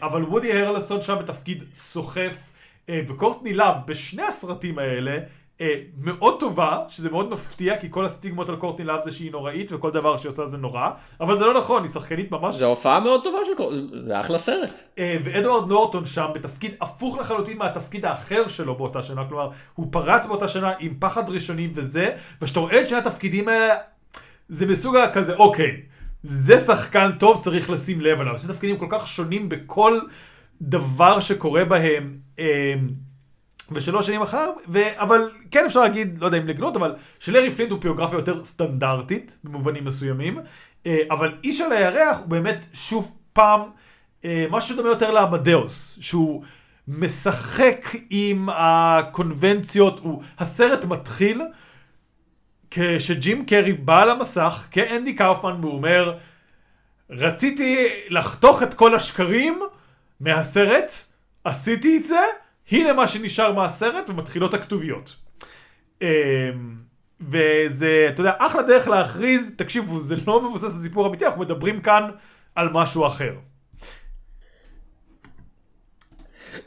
אבל וודי הרלסון שם בתפקיד סוחף, אה, וקורטני לאב בשני הסרטים האלה, אה, מאוד טובה, שזה מאוד מפתיע, כי כל הסטיגמות על קורטני לאב זה שהיא נוראית, וכל דבר שהיא עושה זה נורא, אבל זה לא נכון, היא שחקנית ממש
זו הופעה מאוד טובה של קור... זה אחלה סרט.
אה, ואדוארד נורטון שם בתפקיד הפוך לחלוטין מהתפקיד האחר שלו באותה שנה, כלומר, הוא פרץ באותה שנה עם פחד ראשוני וזה, וכשאתה רואה את שני התפקידים האלה, זה מסוג הכזה, אוקיי, זה שחקן טוב, צריך לשים לב עליו. שני תפקידים כל כך שונים בכל דבר שקורה בהם. אה, ושלוש שנים אחר, ו... אבל כן אפשר להגיד, לא יודע אם לגנות, אבל שלארי פלינט הוא ביוגרפיה יותר סטנדרטית, במובנים מסוימים, אה, אבל איש על הירח הוא באמת שוב פעם אה, משהו שדומה יותר לעמדאוס, שהוא משחק עם הקונבנציות, הוא... הסרט מתחיל כשג'ים קרי בא למסך כאנדי קאופמן והוא אומר, רציתי לחתוך את כל השקרים מהסרט, עשיתי את זה, הנה מה שנשאר מהסרט ומתחילות הכתוביות. אמ, וזה, אתה יודע, אחלה דרך להכריז, תקשיבו, זה לא מבוסס על סיפור אמיתי, אנחנו מדברים כאן על משהו אחר.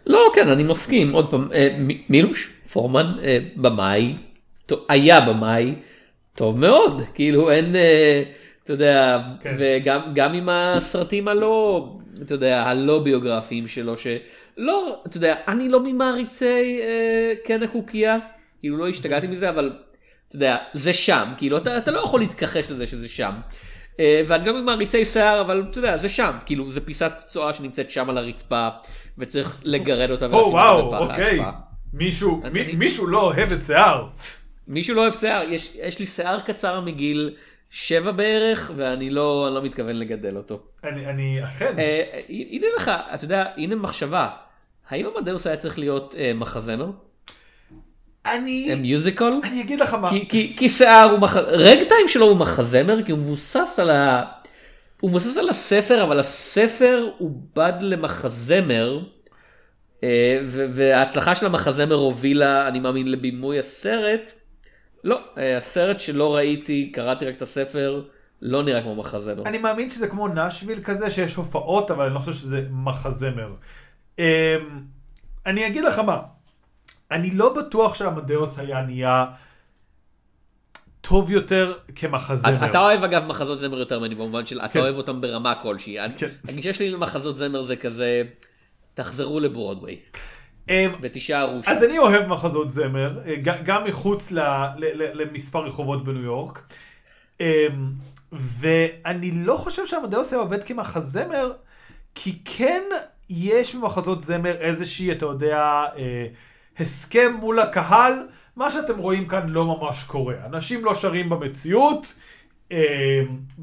לא, כן, אני מסכים. עוד פעם, אה, מילוש פורמן, אה, במאי, היה במאי, טוב מאוד. כאילו אין, אה, אתה יודע,
כן.
וגם גם עם הסרטים הלא, אתה יודע, הלא ביוגרפיים שלו, שלא, אתה יודע, אני לא ממעריצי אה, קן הקוקייה, כאילו לא השתגעתי מזה, אבל אתה יודע, זה שם, כאילו אתה, אתה לא יכול להתכחש לזה שזה שם. אה, ואני גם עם מעריצי שיער, אבל אתה יודע, זה שם, כאילו זה פיסת צואה שנמצאת שם על הרצפה, וצריך לגרד אותה
או
ולשים אותה בפח
אוקיי.
האשפה.
מישהו,
אני-
מי-
אני-
מישהו לא אוהב את שיער.
מישהו לא אוהב שיער, יש, יש לי שיער קצר מגיל שבע בערך, ואני לא, לא מתכוון לגדל אותו.
אני, אני אכן.
אה, הנה לך, אתה יודע, הנה מחשבה, האם המדאוס היה צריך להיות אה, מחזמר?
אני,
אה, מיוזיקל?
אני אגיד לך מה.
כי, כי, כי שיער הוא מח... רגטיים שלו הוא מחזמר, כי הוא מבוסס על ה... הוא מבוסס על הספר, אבל הספר עובד למחזמר, אה, וההצלחה של המחזמר הובילה, אני מאמין, לבימוי הסרט. לא, אה, הסרט שלא ראיתי, קראתי רק את הספר, לא נראה כמו מחזמר.
אני מאמין שזה כמו נשוויל כזה, שיש הופעות, אבל אני לא חושב שזה מחזמר. אמ, אני אגיד לך מה, אני לא בטוח שעמדאוס היה נהיה טוב יותר כמחזמר.
אתה אוהב אגב מחזות זמר יותר ממני במובן של אתה
כן.
אוהב אותם ברמה כלשהי.
כן.
הגישה שלי למחזות זמר זה כזה, תחזרו לברודוויי ותישארו שם.
אז אני אוהב מחזות זמר, אה, גם מחוץ למספר רחובות בניו יורק. אמ, ואני לא חושב שעמדאוס היה עובד כמחזמר, כי כן יש במחזות זמר איזושהי, אתה יודע, אה, הסכם מול הקהל, מה שאתם רואים כאן לא ממש קורה. אנשים לא שרים במציאות,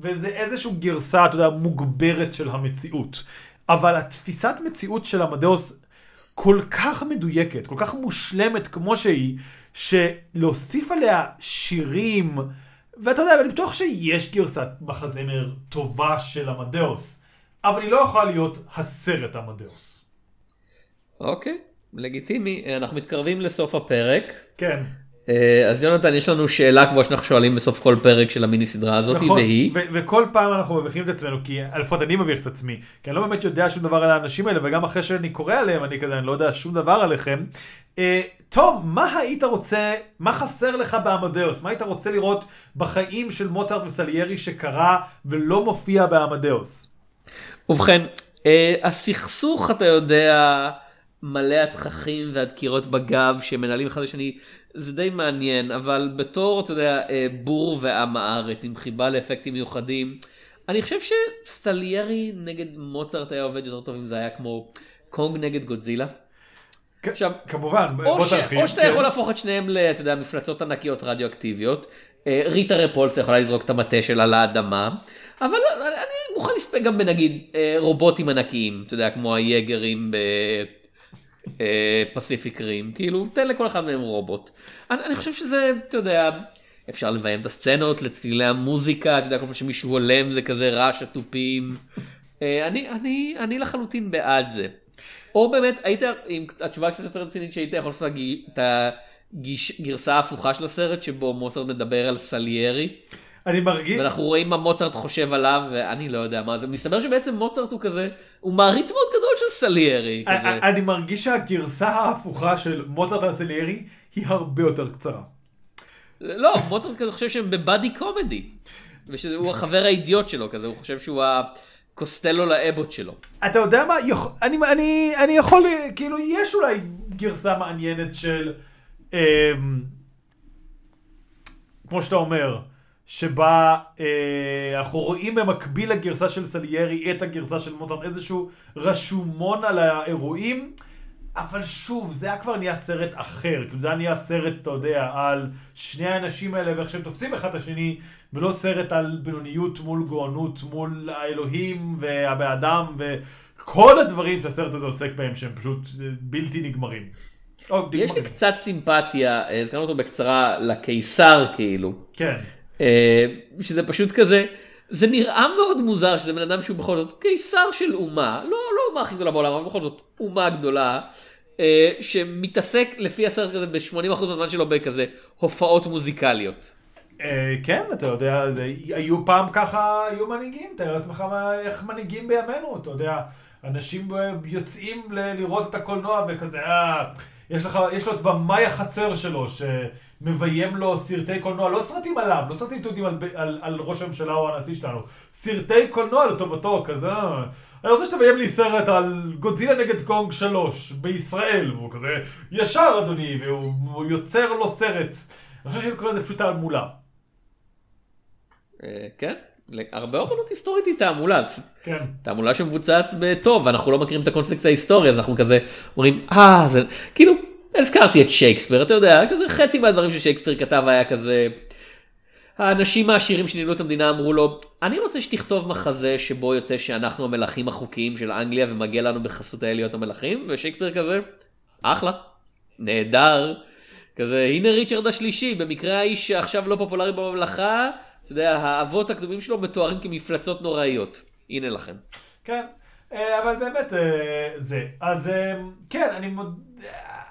וזה איזושהי גרסה, אתה יודע, מוגברת של המציאות. אבל התפיסת מציאות של עמדאוס כל כך מדויקת, כל כך מושלמת כמו שהיא, שלהוסיף עליה שירים, ואתה יודע, אני בטוח שיש גרסת מחזמר טובה של עמדאוס, אבל היא לא יכולה להיות הסרט עמדאוס.
אוקיי, לגיטימי. אנחנו מתקרבים לסוף הפרק.
כן.
אה, אז יונתן, יש לנו שאלה קבועה שאנחנו שואלים בסוף כל פרק של המיני סדרה הזאת,
נכון,
והיא...
ו- וכל פעם אנחנו מביכים את עצמנו, כי לפחות אני מביך את עצמי, כי אני לא באמת יודע שום דבר על האנשים האלה, וגם אחרי שאני קורא עליהם, אני כזה, אני לא יודע שום דבר עליכם. אה, תום, מה היית רוצה, מה חסר לך בעמדאוס? מה היית רוצה לראות בחיים של מוצרט וסליירי שקרה ולא מופיע בעמדאוס?
ובכן, אה, הסכסוך, אתה יודע, מלא התככים והדקירות בגב שמנהלים אחד לשני, זה די מעניין, אבל בתור, אתה יודע, אה, בור ועם הארץ עם חיבה לאפקטים מיוחדים, אני חושב שסטליירי נגד מוצרט היה עובד יותר טוב אם זה היה כמו קונג נגד גודזילה. עכשיו,
כמובן,
או,
בוא
ש...
תרחיב.
או שאתה
כן.
יכול להפוך את שניהם ל... אתה יודע, מפלצות ענקיות רדיואקטיביות. אה, ריטה רפולסה יכולה לזרוק את המטה שלה לאדמה, אבל אני מוכן לספק גם בנגיד אה, רובוטים ענקיים, אתה יודע, כמו היגרים בפסיפיק רים, כאילו, תן לכל אחד מהם רובוט. אני, אני חושב שזה, אתה יודע, אפשר לביים את הסצנות לצלילי המוזיקה, אתה יודע, כל פעם שמישהו הולם זה כזה רעש התופים. אה, אני, אני, אני לחלוטין בעד זה. או באמת, היית, עם התשובה קצת יותר רצינית שהיית יכול לעשות את הגרסה ההפוכה של הסרט, שבו מוצרט מדבר על סליירי,
אני מרגיש,
ואנחנו רואים מה מוצרט חושב עליו, ואני לא יודע מה זה. מסתבר שבעצם מוצרט הוא כזה, הוא מעריץ מאוד גדול של סליירי. כזה.
אני- מרגיש שהגרסה ההפוכה של מוצרט על סליירי היא הרבה יותר קצרה.
לא, מוצרט כזה חושב שהם בבאדי קומדי. ושהוא החבר האידיוט שלו כזה, הוא חושב שהוא הקוסטלו לאבוט שלו.
אתה יודע מה, יכ... אני, אני, אני יכול, כאילו, יש אולי גרסה מעניינת של, אמ, כמו שאתה אומר, שבה אה, אנחנו רואים במקביל לגרסה של סליירי את הגרסה של מוטרט, איזשהו רשומון על האירועים, אבל שוב, זה היה כבר נהיה סרט אחר, כאילו זה היה נהיה סרט, אתה יודע, על שני האנשים האלה ואיך שהם תופסים אחד את השני, ולא סרט על בינוניות מול גאונות, מול האלוהים והבן אדם, וכל הדברים שהסרט הזה עוסק בהם, שהם פשוט אה, בלתי נגמרים.
יש לי. קצת סימפתיה, אה, הזכרנו אותו בקצרה, לקיסר כאילו.
כן.
אה, שזה פשוט כזה, זה נראה מאוד מוזר שזה בן אדם שהוא בכל זאת קיסר של אומה, לא, לא אומה הכי גדולה בעולם, אבל בכל זאת אומה גדולה, אה, שמתעסק לפי הסרט כזה ב-80% מהזמן שלו בכזה הופעות מוזיקליות.
אה, כן, אתה יודע, זה, היו פעם ככה, היו מנהיגים, תאר לעצמך איך מנהיגים בימינו, אתה יודע, אנשים יוצאים ל- לראות את הקולנוע וכזה, אה, יש לך, יש לו את במאי החצר שלו, שמביים לו סרטי קולנוע, לא סרטים עליו, לא סרטים תיעודים על, על, על ראש הממשלה או הנשיא שלנו, סרטי קולנוע לטובתו, כזה, אה, אני רוצה שתביים לי סרט על גודזילה נגד קונג 3 בישראל, והוא כזה, ישר אדוני, והוא הוא יוצר לו סרט. אני חושב שאם קורא לזה פשוט תעמולה.
אה, כן, הרבה אומנות היסטורית היא תעמולה,
כן.
תעמולה שמבוצעת בטוב, אנחנו לא מכירים את הקונפליקט ההיסטורי, אז אנחנו כזה אומרים, אה, זה, כאילו, הזכרתי את שייקספיר, אתה יודע, כזה חצי מהדברים ששייקספיר כתב היה כזה, האנשים העשירים שניהלו את המדינה אמרו לו, אני רוצה שתכתוב מחזה שבו יוצא שאנחנו המלכים החוקיים של אנגליה ומגיע לנו בחסות האל להיות המלכים, ושייקספיר כזה, אחלה, נהדר, כזה, הנה ריצ'רד השלישי, במקרה האיש שעכשיו לא פופולרי בממלכה, אתה יודע, האבות הקדומים שלו מתוארים כמפלצות נוראיות, הנה לכם.
כן, אה, אבל באמת אה, זה. אז אה, כן, אני מודה,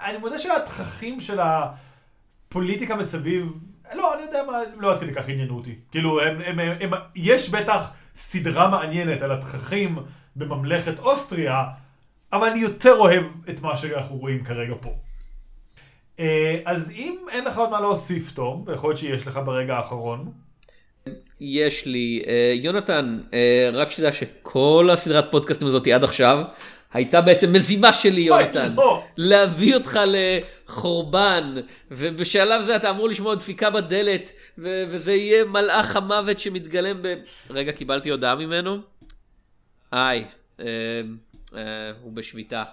אני מודה שהתככים של הפוליטיקה מסביב, לא, אני יודע מה, לא עד כדי כך עניינו אותי. כאילו, הם, הם, הם, הם, יש בטח סדרה מעניינת על התככים בממלכת אוסטריה, אבל אני יותר אוהב את מה שאנחנו רואים כרגע פה. אה, אז אם אין לך עוד מה להוסיף, תום, ויכול להיות שיש לך ברגע האחרון,
יש לי, אה, יונתן, אה, רק שתדע שכל הסדרת פודקאסטים הזאתי עד עכשיו, הייתה בעצם מזימה שלי, יונתן.
לא.
להביא אותך לחורבן, ובשלב זה אתה אמור לשמוע דפיקה בדלת, ו- וזה יהיה מלאך המוות שמתגלם ב... רגע, קיבלתי הודעה ממנו? היי, אה, אה, הוא בשביתה.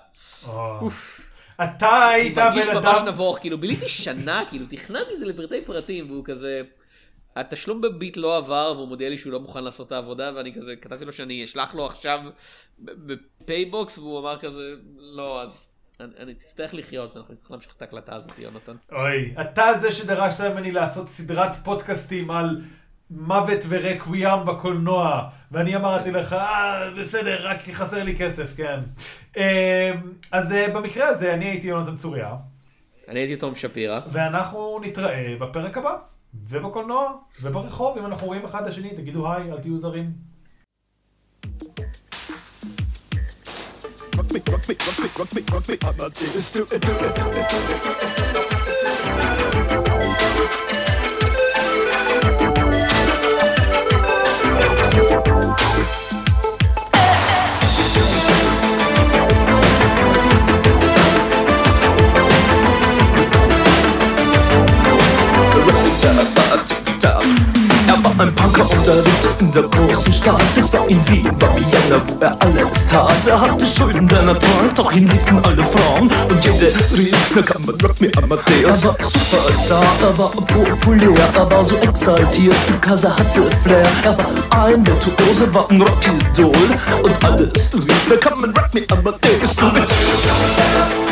אתה היית
אני מרגיש
בן
ממש
אדם...
נבוך, כאילו ביליתי שנה, כאילו תכננתי את זה לפרטי פרטים, והוא כזה... התשלום בביט לא עבר, והוא מודיע לי שהוא לא מוכן לעשות את העבודה, ואני כזה, כתבתי לו שאני אשלח לו עכשיו בפייבוקס, והוא אמר כזה, לא, אז אני, אני תצטרך לחכות, ואנחנו נצטרך להמשיך את ההקלטה הזאת, יונתן.
אוי, אתה זה שדרשת ממני לעשות סדרת פודקאסטים על מוות ורקוויאם בקולנוע, ואני אמרתי לך, אה, בסדר, רק חסר לי כסף, כן. אה, אז אה, במקרה הזה, אני הייתי יונתן צוריה,
אני הייתי תום שפירא.
ואנחנו נתראה בפרק הבא, ובקולנוע, וברחוב, אם אנחנו רואים אחד את השני, תגידו היי, אל תהיו זרים.
rock me, it. Er war ein Punker und er lebte in der großen Stadt. Es war in Wien, war Vienna, wo er alles tat. Er hatte Schulden, der Natur, doch ihn liebten alle Frauen. Und jede rief, na kann man Rock me Amadeus. Er war Superstar, er war populär, er war so exaltiert, because er hatte Flair. Er war ein Virtuose, war ein Rockidol. Und alles rief, na kann man Rock me Amadeus. Rock me Amadeus.